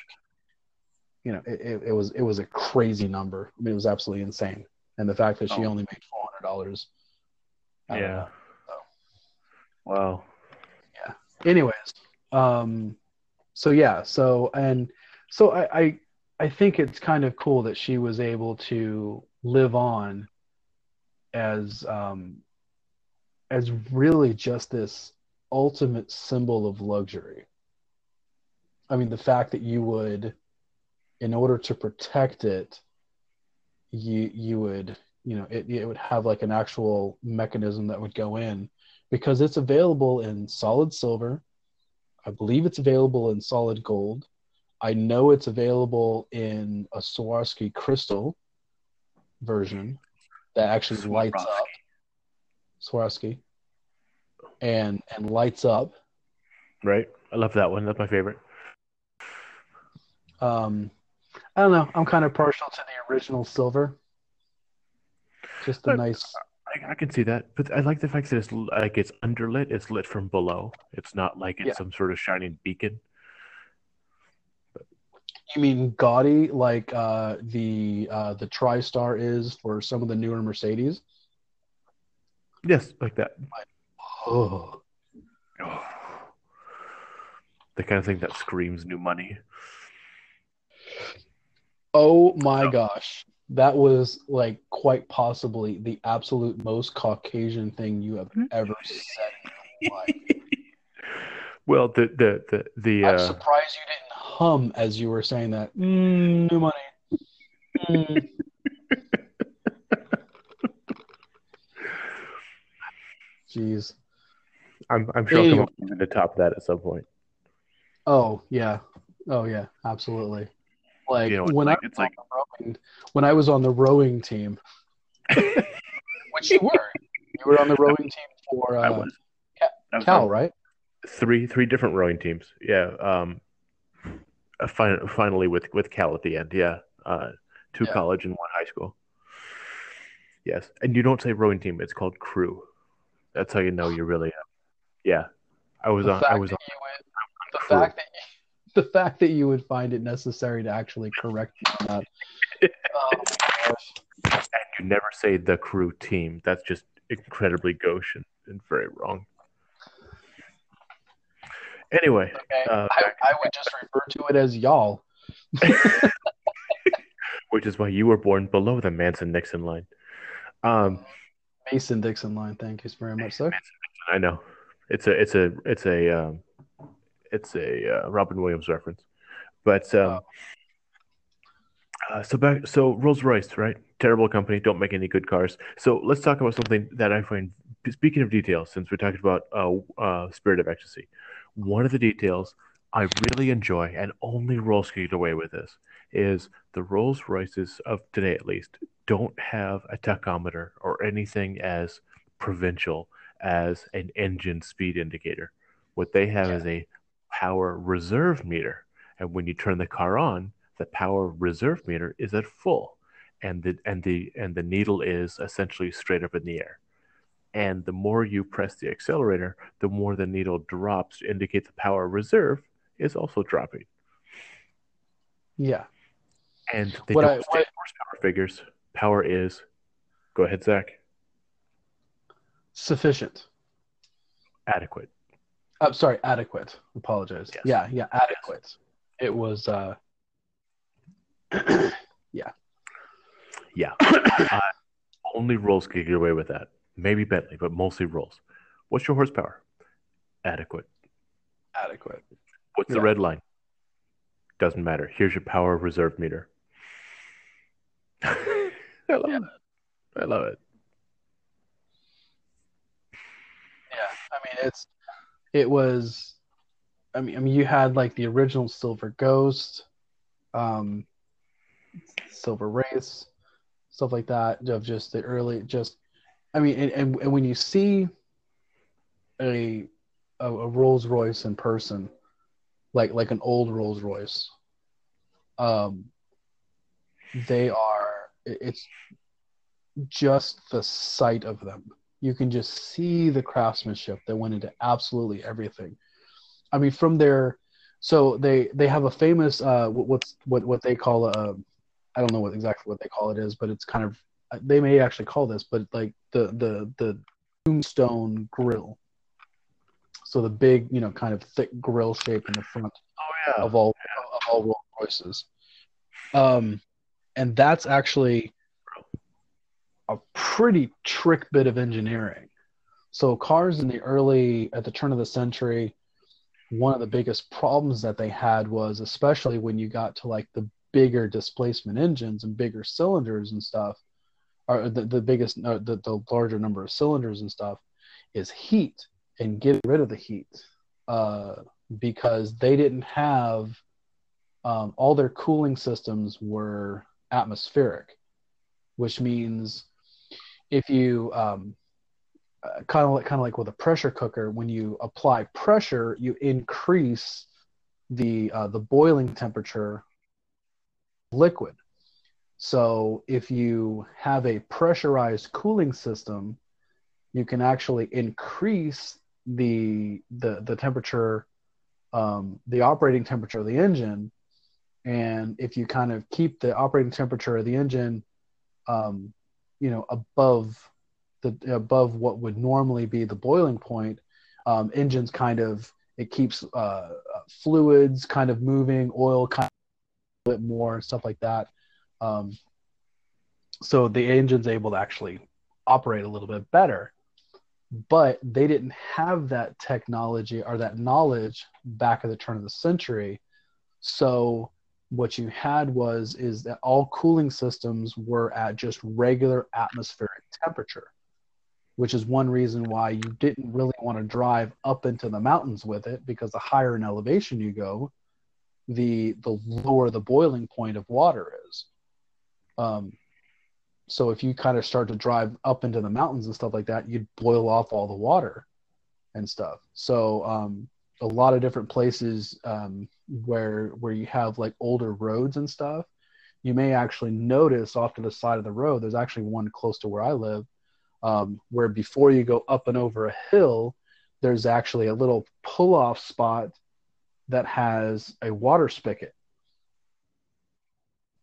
you know it, it, it was it was a crazy number i mean it was absolutely insane and the fact that she Oh. only made four hundred dollars Yeah. Wow. Yeah. Anyways um so yeah so and so I, I i think it's kind of cool that she was able to live on as um as really just this ultimate symbol of luxury i mean the fact that you would in order to protect it you you would you know it, it would have like an actual mechanism that would go in because it's available in solid silver i believe it's available in solid gold i know it's available in a swarovski crystal version that actually lights up swarovski and and lights up. Right. I love that one. That's my favorite. Um, I don't know. I'm kind of partial to the original silver. Just a But- nice. I, I can see that, but I like the fact that it's like it's underlit. It's lit from below. It's not like it's Yeah. some sort of shining beacon. You mean gaudy like uh, the uh, the TriStar is for some of the newer Mercedes? Yes, like that. Oh, The kind of thing that screams new money. oh my gosh. That was like quite possibly the absolute most Caucasian thing you have ever said in your life. Well, the the the the I'm uh, surprised you didn't hum as you were saying that. Mm, new money. Mm. Jeez. I'm I'm sure I'll come Anyway. up with the top of that at some point. Oh yeah. Oh yeah. Absolutely. Like You know, when like- I was like- the rowing, when I was on the rowing team, which you were, you were on the rowing team for I uh, I was Cal, on right? Three three different rowing teams. Yeah. Um. fin- finally with with Cal at the end. Yeah. Uh, two Yeah. college and one high school. Yes, and you don't say rowing team. It's called crew. That's how you know you're really. yeah. I was The on. I was on. would, the crew. fact that you, the fact that you would find it necessary to actually correct me on that. Oh. And you never say the crew team. That's just incredibly gauche and, and very wrong. Anyway, Okay. uh, I, I would just refer to it as y'all. which is why you were born below the Manson Nixon line. Um, Mason Dixon line. Thank you very much, sir. I know it's a it's a it's a um, it's a uh, Robin Williams reference, but um, uh, so back so Rolls Royce, right? Terrible company, don't make any good cars. So let's talk about something that I find. Speaking of details, since we're talking about uh, uh, Spirit of Ecstasy, one of the details I really enjoy, and only Rolls can get away with this, is the Rolls Royces of today, at least, don't have a tachometer or anything as provincial as an engine speed indicator. What they have is a power reserve meter. And when you turn the car on, the power reserve meter is at full. And the and the and the needle is essentially straight up in the air. And the more you press the accelerator, the more the needle drops to indicate the power reserve is also dropping. Yeah. And they What don't I- what- horsepower figures. Power is go ahead, Zach. Sufficient. Adequate. I'm sorry, adequate. Apologize. Yes. Yeah, yeah, adequate. It was uh Yeah. Yeah. uh, only Rolls could get away with that. Maybe Bentley, but mostly Rolls. What's your horsepower? Adequate. adequate. What's the red line? Doesn't matter. Here's your power reserve meter. I love Yeah. it. I love it. Yeah. I mean it's it was I mean I mean you had like the original Silver Ghost, um Silver Wraith, stuff like that of just the early just I mean and, and, and when you see a, a a Rolls Royce in person, like like an old Rolls Royce, um they are it's just the sight of them you can just see the craftsmanship that went into absolutely everything i mean from their so they they have a famous uh what's what what they call a i don't know what exactly what they call it is but it's kind of they may actually call this but like the the the tombstone grill so the big you know kind of thick grill shape in the front Oh yeah. of all of all Rolls Royces. Um, and that's actually a pretty trick bit of engineering. So cars in the early at the turn of the century, one of the biggest problems that they had was especially when you got to like the bigger displacement engines and bigger cylinders and stuff, or the, the biggest the, the larger number of cylinders and stuff, is heat and getting rid of the heat. Uh, because they didn't have um, all their cooling systems were atmospheric, which means if you um, uh, kind of like kind of like with a pressure cooker. When you apply pressure, you increase the uh, the boiling temperature liquid. So if you have a pressurized cooling system, you can actually increase the the the temperature, um, the operating temperature of the engine, and if you kind of keep the operating temperature of the engine, um, you know, above the above what would normally be the boiling point, um, engines kind of it keeps uh, fluids kind of moving, oil kind of a bit more, stuff like that. Um, so the engine's able to actually operate a little bit better. But they didn't have that technology or that knowledge back at the turn of the century. So what you had was is that all cooling systems were at just regular atmospheric temperature which is one reason why you didn't really want to drive up into the mountains with it because the higher in elevation you go, the the lower the boiling point of water is. Um, so if you kind of start to drive up into the mountains and stuff like that, you'd boil off all the water and stuff. So um, a lot of different places um, where where you have like older roads and stuff, you may actually notice off to the side of the road. There's actually one close to where I live um, where before you go up and over a hill, there's actually a little pull off spot that has a water spigot.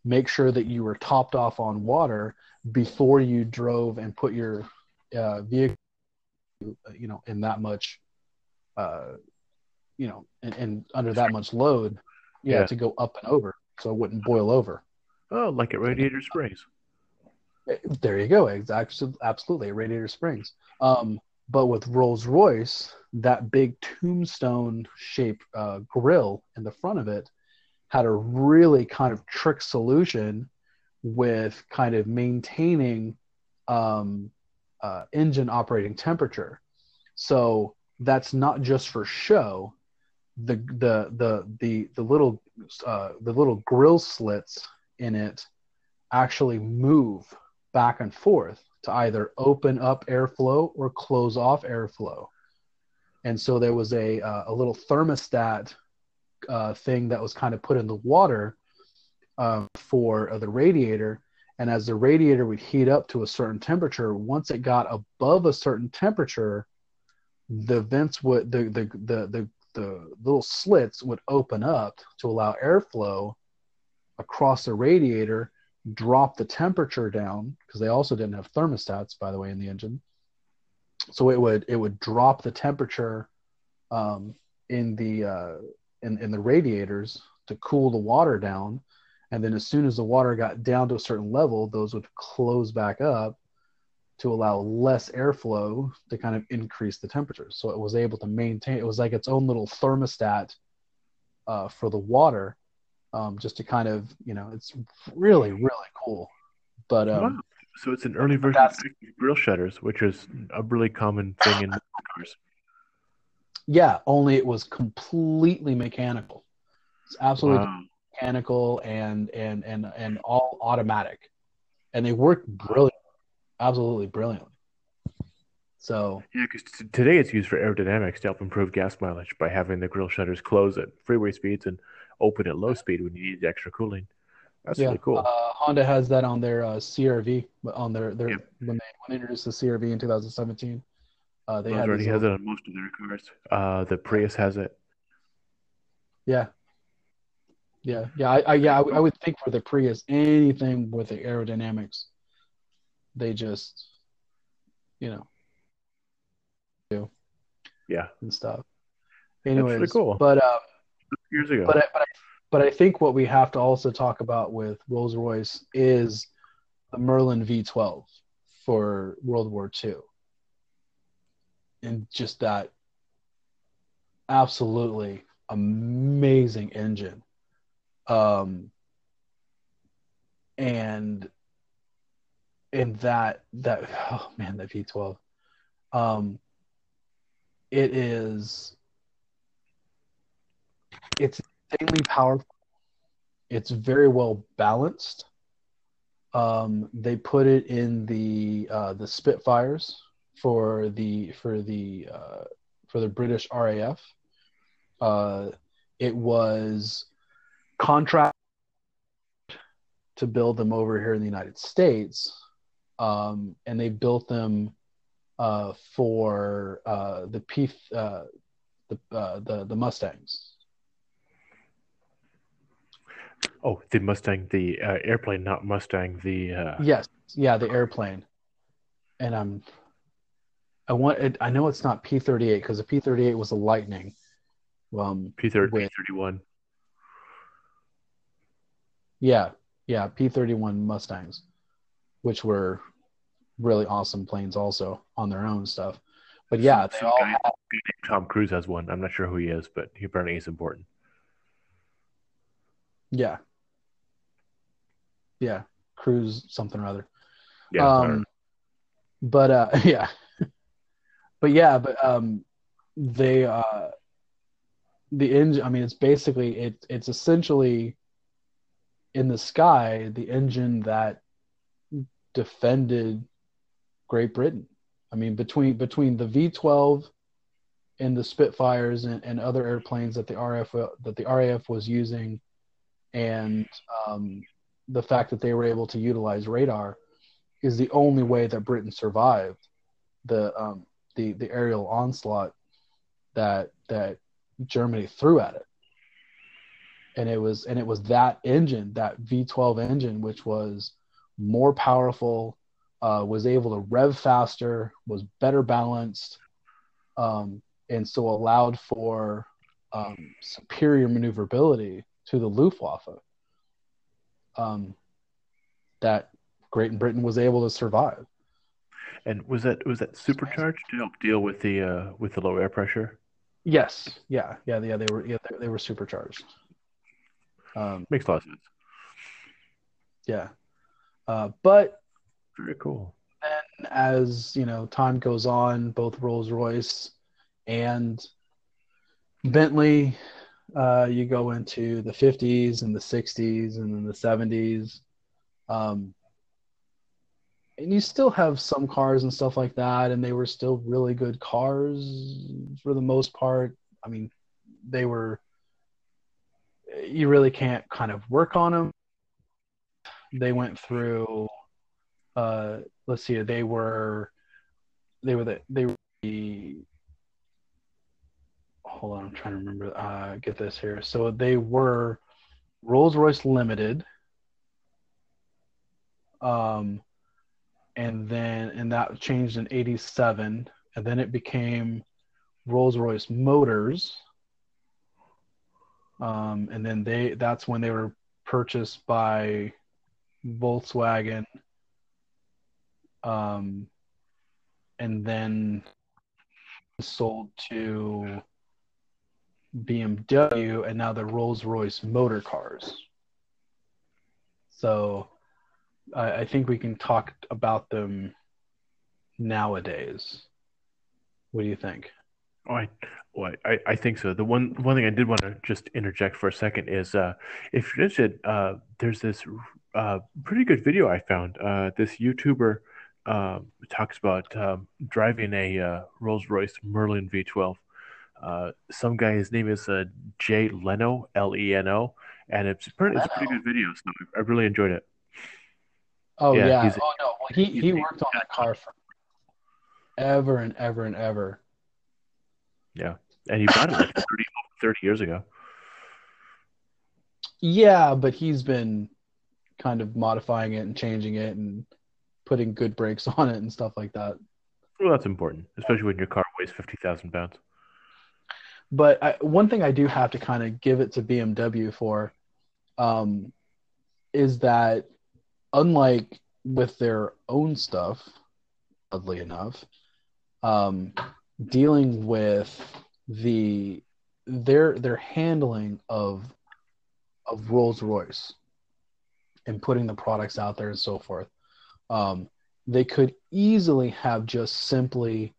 Make sure that you were topped off on water before you drove and put your uh, vehicle, you know, in that much, uh, you know, and, and under that much load, yeah, yeah, to go up and over, so it wouldn't boil over. Oh, like at Radiator Springs. There you go. Exactly, absolutely, Radiator Springs. Um, but with Rolls Royce, that big tombstone shaped uh, grill in the front of it had a really kind of trick solution with kind of maintaining um, uh, engine operating temperature. So that's not just for show. The the the the the little uh, the little grill slits in it actually move back and forth to either open up airflow or close off airflow. And so there was a, uh, a little thermostat uh, thing that was kind of put in the water uh, for uh, the radiator. And as the radiator would heat up to a certain temperature, once it got above a certain temperature, the vents would the the the the, the little slits would open up to allow airflow across the radiator drop the temperature down because they also didn't have thermostats, by the way, in the engine. So it would it would drop the temperature um, in the uh, in in the radiators to cool the water down, and then as soon as the water got down to a certain level, those would close back up to allow less airflow to kind of increase the temperature. So it was able to maintain. It was like its own little thermostat uh, for the water um, just to kind of you know it's really really cool. But um, wow. so it's an early version of grill shutters, which is a really common thing in cars. Yeah, only it was completely mechanical. It's absolutely wow. mechanical and and and and all automatic, and they work brilliant, absolutely brilliantly. So yeah, because t- today it's used for aerodynamics to help improve gas mileage by having the grill shutters close at freeway speeds and open at low speed when you need extra cooling. That's yeah. really cool. Uh, Honda has that on their uh, CRV, on their their yep. when they when they introduced the CRV in 2017. Uh, they already has it on most of their cars. Uh, the Prius has it. Yeah. Yeah, yeah, I, I yeah, I, I, would think for the Prius, anything with the aerodynamics, they just, you know, do. Yeah, and stuff. Anyways, cool. But uh, years ago. But I, but I, but I think what we have to also talk about with Rolls Royce is the Merlin V12 for World War II, and just that absolutely amazing engine. Um, and and that that oh man that V12 um it is it's insanely powerful. It's very well balanced. Um, they put it in the uh, the Spitfires for the for the uh, for the British RAF. Uh, it was contract to build them over here in the United States, um, and they built them uh, for uh, the P uh, the, uh, the the Mustangs. Oh, the Mustang, the uh, airplane, not Mustang. The uh... yes, yeah, the airplane. And I'm, I want it. I know it's not P thirty eight because the P thirty eight was a Lightning. Um, P thirty one. yeah, yeah, P thirty one Mustangs, which were really awesome planes also on their own stuff. But yeah, they all had, Tom Cruise has one. I'm not sure who he is, but he apparently is important. yeah, yeah, cruise something or other. Yeah, um, but uh, yeah, but yeah, but um, they uh, the engine. I mean, it's basically it. It's essentially in the sky the engine that defended Great Britain. I mean, between between the V12 and the Spitfires and, and other airplanes that the RAF that the RAF was using, and um, the fact that they were able to utilize radar is the only way that Britain survived the um, the the aerial onslaught that that Germany threw at it. And it was and it was that engine, that V12 engine, which was more powerful, uh, was able to rev faster, was better balanced, um, and so allowed for um, superior maneuverability to the Luftwaffe. Um, that Great Britain was able to survive. And was that was that supercharged to help deal with the uh, with the low air pressure? Yes, yeah, yeah, yeah. They were, yeah, they, they were supercharged. Um, Makes a lot of sense. yeah, uh, but Very cool. And as you know, time goes on, both Rolls Royce and Bentley, uh, you go into the 50s and the 60s and then the 70s. Um, and you still have some cars and stuff like that, and they were still really good cars for the most part. I mean, they were, you really can't kind of work on them. They went through, uh, let's see, they were, they were the, they were the, hold on, I'm trying to remember, uh, get this here. So they were Rolls Royce Limited. Um, and then, and that changed in 87. And then it became Rolls Royce Motors. Um, and then they, that's when they were purchased by Volkswagen. Um, and then sold to BMW, and now they're Rolls Royce motor cars. So I, I think we can talk about them nowadays. What do you think? Oh, I, well, I, I think so. The one one thing I did want to just interject for a second is, uh, if you're interested, uh, there's this uh, pretty good video I found. Uh, this YouTuber uh, talks about um, driving a uh, Rolls Royce Merlin V12. Uh, some guy, his name is uh, Jay Leno, L E N O, and it's pretty, it's a pretty good video. So I really enjoyed it. Oh Yeah, yeah. oh no. Well, he he worked on that car for ever and ever and ever. Yeah, and he bought it like 30, 30 years ago. Yeah, but he's been kind of modifying it and changing it and putting good brakes on it and stuff like that. Well, that's important, especially when your car weighs 50,000 pounds. But I, one thing I do have to kind of give it to BMW for um, is that unlike with their own stuff, oddly enough, um, dealing with the their their handling of of Rolls Royce and putting the products out there and so forth, um, they could easily have just simply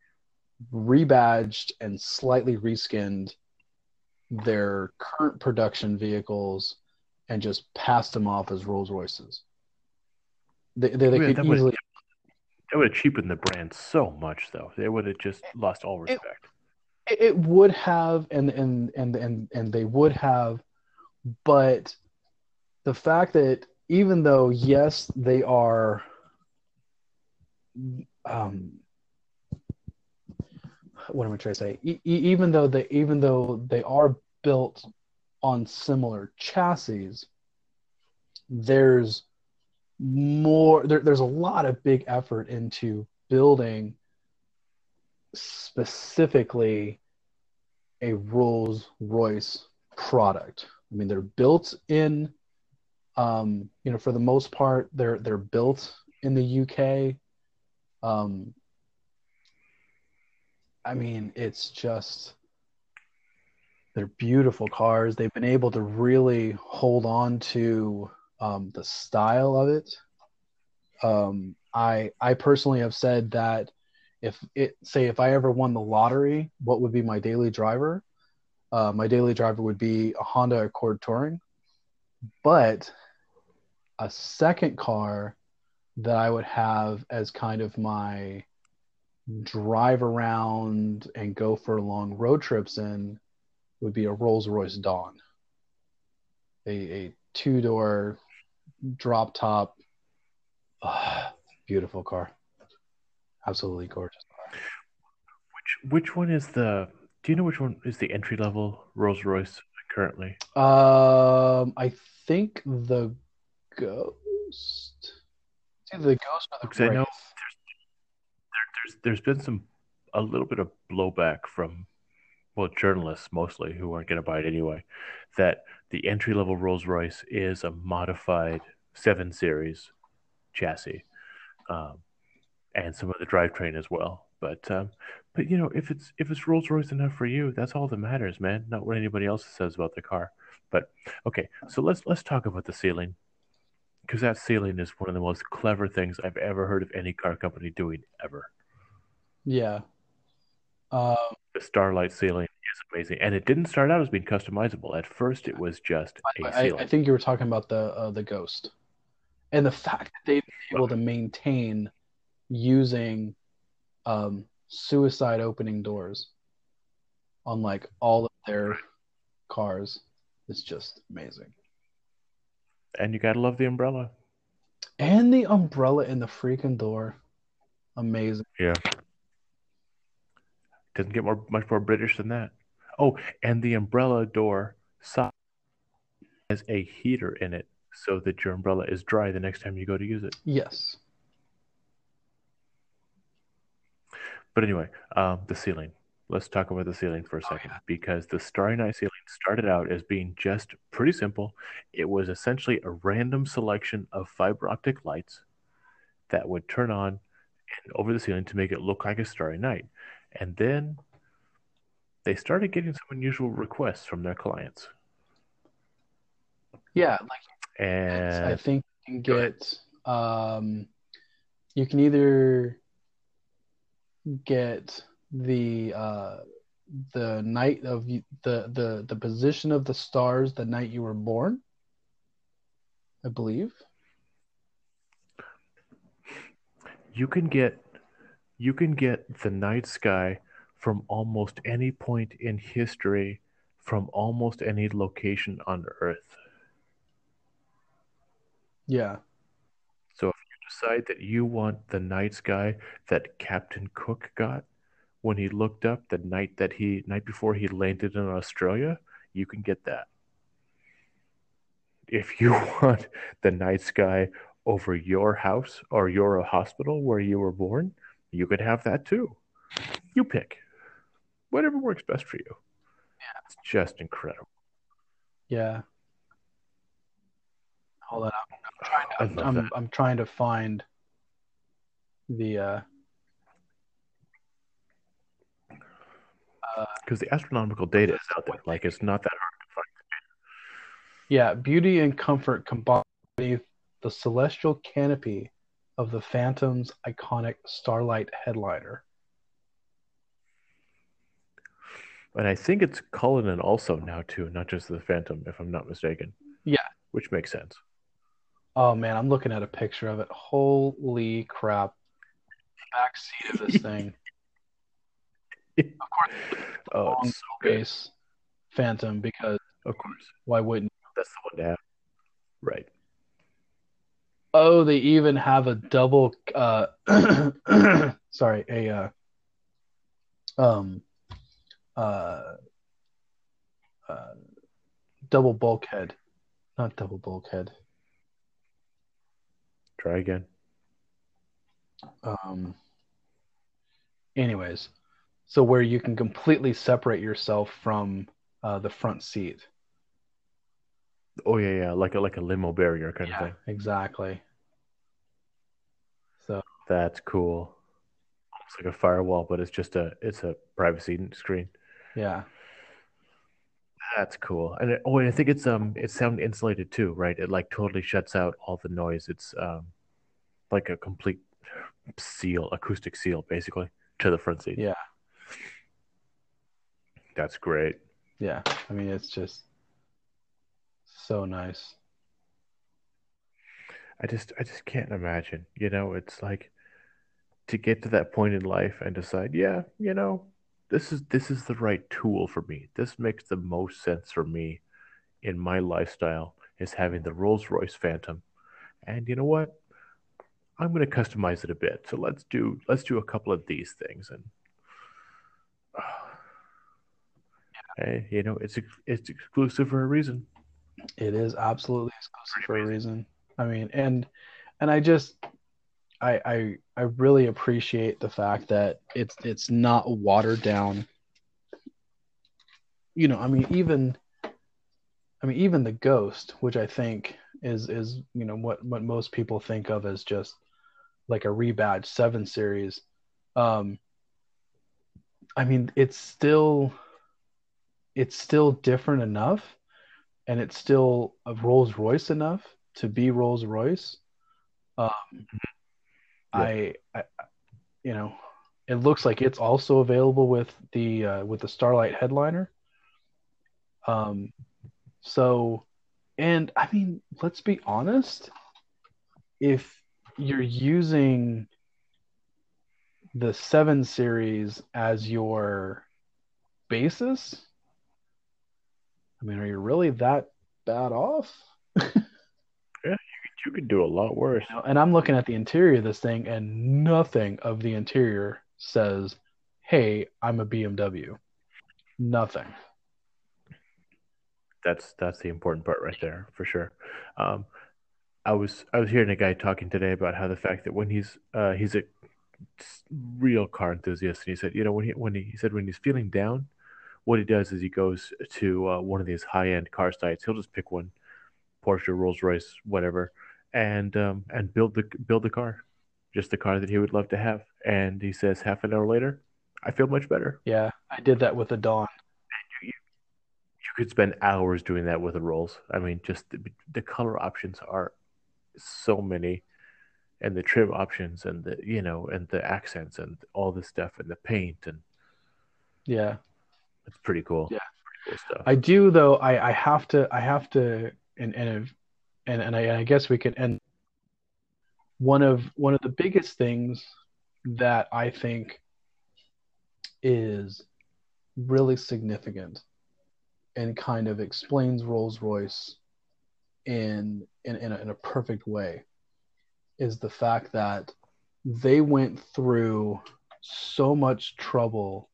rebadged and slightly reskinned their current production vehicles and just passed them off as Rolls Royces. They, they, they Yeah, could easily That would have cheapened the brand so much, though. They would have just lost all respect. It, it would have, and and and and and they would have, but the fact that even though yes, they are, um, what am I trying to say? E- even though they even though they are built on similar chassis, there's more there, there's a lot of big effort into building specifically a Rolls Royce product. I mean, they're built in, um, you know, for the most part, they're they're built in the UK. Um, I mean, it's just they're beautiful cars. They've been able to really hold on to um, the style of it. Um, I I personally have said that if it say if I ever won the lottery, what would be my daily driver? Uh, my daily driver would be a Honda Accord Touring, but a second car that I would have as kind of my drive around and go for long road trips in would be a Rolls Royce Dawn, a, a two door drop top. Ah, beautiful car. Absolutely gorgeous. Which which one is the? Do you know which one is the entry level Rolls Royce currently? Um, I think the Ghost. It's either the Ghost or the Because I know Wraith. there's there's been some a little bit of blowback from well journalists mostly who aren't going to buy it anyway that the entry level Rolls Royce is a modified seven series chassis um, and some of the drivetrain as well. But um, but you know if it's if it's Rolls Royce enough for you, that's all that matters, man. Not what anybody else says about the car. But okay, so let's let's talk about the ceiling because that ceiling is one of the most clever things I've ever heard of any car company doing ever. Yeah. Um, The Starlight ceiling is amazing, and it didn't start out as being customizable. At first, it was just a I, ceiling. I think you were talking about the uh, the Ghost, and the fact that they've been able to maintain using um, suicide opening doors on like all of their cars is just amazing. And you gotta love the umbrella. And the umbrella in the freaking door, amazing. Yeah, doesn't get more much more British than that. Oh, and the umbrella door side has a heater in it, so that your umbrella is dry the next time you go to use it. Yes. But anyway, um, the ceiling. Let's talk about the ceiling for a second because the Starry Night ceiling started out as being just pretty simple. It was essentially a random selection of fiber optic lights that would turn on and over the ceiling to make it look like a starry night. And then they started getting some unusual requests from their clients. Yeah, like and I think you can get um, you can either get the uh, the night of the the the position of the stars the night you were born, I believe. you can get you can get the night sky from almost any point in history from almost any location on earth Yeah, so if you decide that you want the night sky that captain cook got when he looked up the night that he night before he landed in australia you can get that. If you want the night sky over your house or your hospital where you were born you could have that too. You pick. Whatever works best for you. Yeah. it's just incredible. Yeah. Hold on, i I'm love I'm, that. I'm trying to find the uh, because the astronomical data is out there like it's not that hard to find yeah beauty and comfort combined beneath the celestial canopy of the Phantom's iconic starlight headliner. and i think it's cullinan also now too not just the phantom if i'm not mistaken Yeah. which makes sense Oh man, I'm looking at a picture of it. Holy crap. back seat of this thing. Of course, Oh, long so base Phantom because Of course, why wouldn't? that's the one to have. Right. Oh, they even have a double. Uh, sorry, a uh, um, uh, uh, double bulkhead, not double bulkhead. Try again. Um, anyways, so where you can completely separate yourself from uh, the front seat. Oh yeah, yeah, like a like a limo barrier kind of Yeah, thing. exactly. So That's cool. It's like a firewall, but it's just a it's a privacy screen. yeah, That's cool. And it, oh, and I think it's um it's sound insulated too, right? It like totally shuts out all the noise. It's um like a complete seal, acoustic seal, basically, to the front seat. yeah, That's great. yeah. I mean, it's just so nice. I just I just can't imagine. You know, it's like to get to that point in life and decide, yeah, you know, this is this is the right tool for me. This makes the most sense for me in my lifestyle is having the Rolls-Royce Phantom. And you know what? I'm going to customize it a bit. So let's do let's do a couple of these things and uh, Hey, you know, it's it's exclusive for a reason. It is absolutely exclusive for a reason. I mean, and and I just I I I really appreciate the fact that it's it's not watered down. You know, I mean, even I mean, even the Ghost, which I think is is you know what what most people think of as just like a rebadged seven series. Um, I mean, it's still it's still different enough, and it's still a Rolls Royce enough to be Rolls Royce. Um, I, I, you know, it looks like it's also available with the uh, with the Starlight headliner. Um, so, and I mean, let's be honest. If you're using the seven series as your basis, I mean, are you really that bad off? Yeah, you you could do a lot worse. You know, and I'm looking at the interior of this thing, and nothing of the interior says, "Hey, I'm a BMW." Nothing. That's that's the important part right there for sure. Um, I was I was hearing a guy talking today about how the fact that when he's uh, he's a real car enthusiast, and he said, you know, when he when he, he said when he's feeling down, what he does is he goes to uh, one of these high end car sites. He'll just pick one, Porsche, Rolls Royce, whatever, and um, and build the build the car, just the car that he would love to have. And he says half an hour later, I feel much better. Yeah, I did that with a Dawn. You could spend hours doing that with a Rolls. I mean, just the, the color options are so many, and the trim options, and the you know, and the accents, and all this stuff, and the paint, and Yeah, it's pretty cool. Yeah. pretty cool stuff. I do though. I I have to. I have to. And and and and I, I guess we could end. One of one of the biggest things that I think is really significant and kind of explains Rolls Royce in in in a, in a perfect way is the fact that they went through so much trouble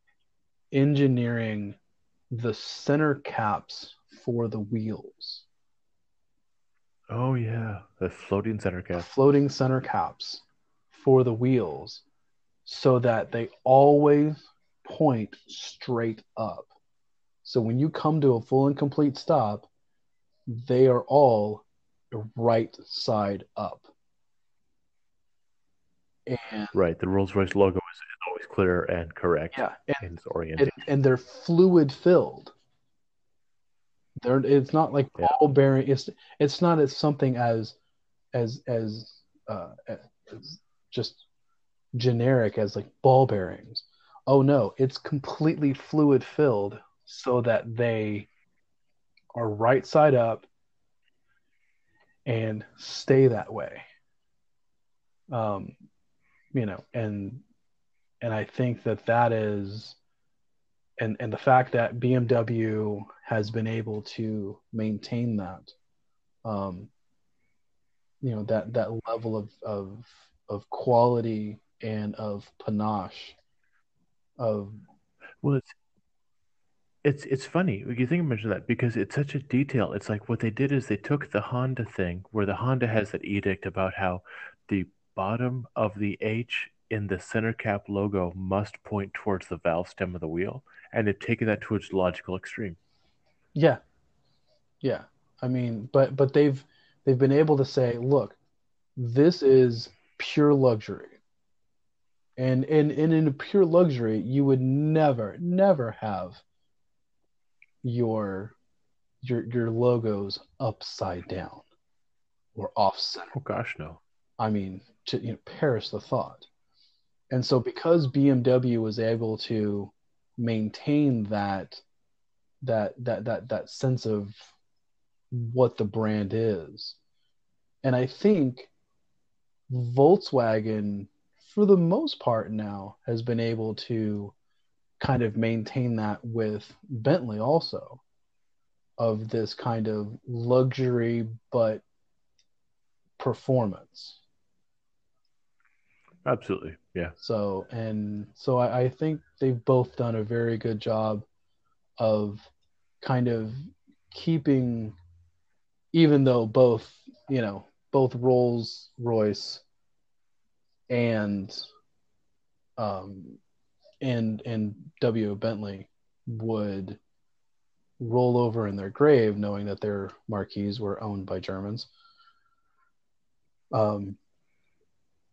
engineering the center caps for the wheels, oh yeah, the floating center caps. floating center caps for the wheels, so that they always point straight up. So when you come to a full and complete stop, they are all right side up. And Right, the Rolls Royce logo is, clear and correct yeah, and in its orientation. and, and they're fluid filled. They're it's not like Yeah. ball bearing. It's it's not as something as as as uh, as just generic as like ball bearings. Oh no, it's completely fluid filled so that they are right side up and stay that way. Um, you know, and and I think that that is, and and the fact that BMW has been able to maintain that, um, you know, that that level of of of quality and of panache, of Well, it's it's it's funny. You think mentioned that because it's such a detail. It's like what they did is they took the Honda thing where the Honda has that edict about how the bottom of the H in the center cap logo must point towards the valve stem of the wheel, and they've taken that to its logical extreme. yeah, yeah. I mean, but but they've they've been able to say, look, this is pure luxury. And, and, and in a pure luxury, you would never, never have your your your logos upside down or off center. Oh gosh, no. I mean, to you know, perish the thought. And so because BMW was able to maintain that that that that that sense of what the brand is. And I think Volkswagen for the most part now has been able to kind of maintain that with Bentley also of this kind of luxury but performance. Absolutely. Yeah. So and so I, I think they've both done a very good job of kind of keeping even though both, you know, both Rolls Royce and um and and W. Bentley would roll over in their grave knowing that their marquees were owned by Germans. Um,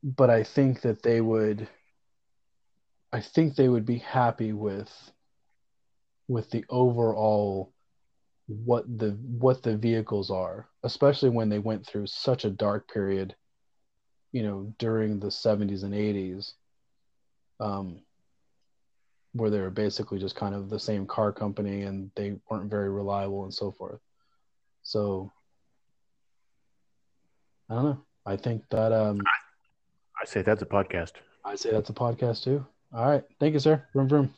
but I think that they would I think they would be happy with with the overall what the what the vehicles are, especially when they went through such a dark period, you know, during the 70s and 80s. Um, where they were basically just kind of the same car company and they weren't very reliable and so forth. So I don't know. I think that um I say that's a podcast. I say that's a podcast too. All right. Thank you, sir. Vroom vroom.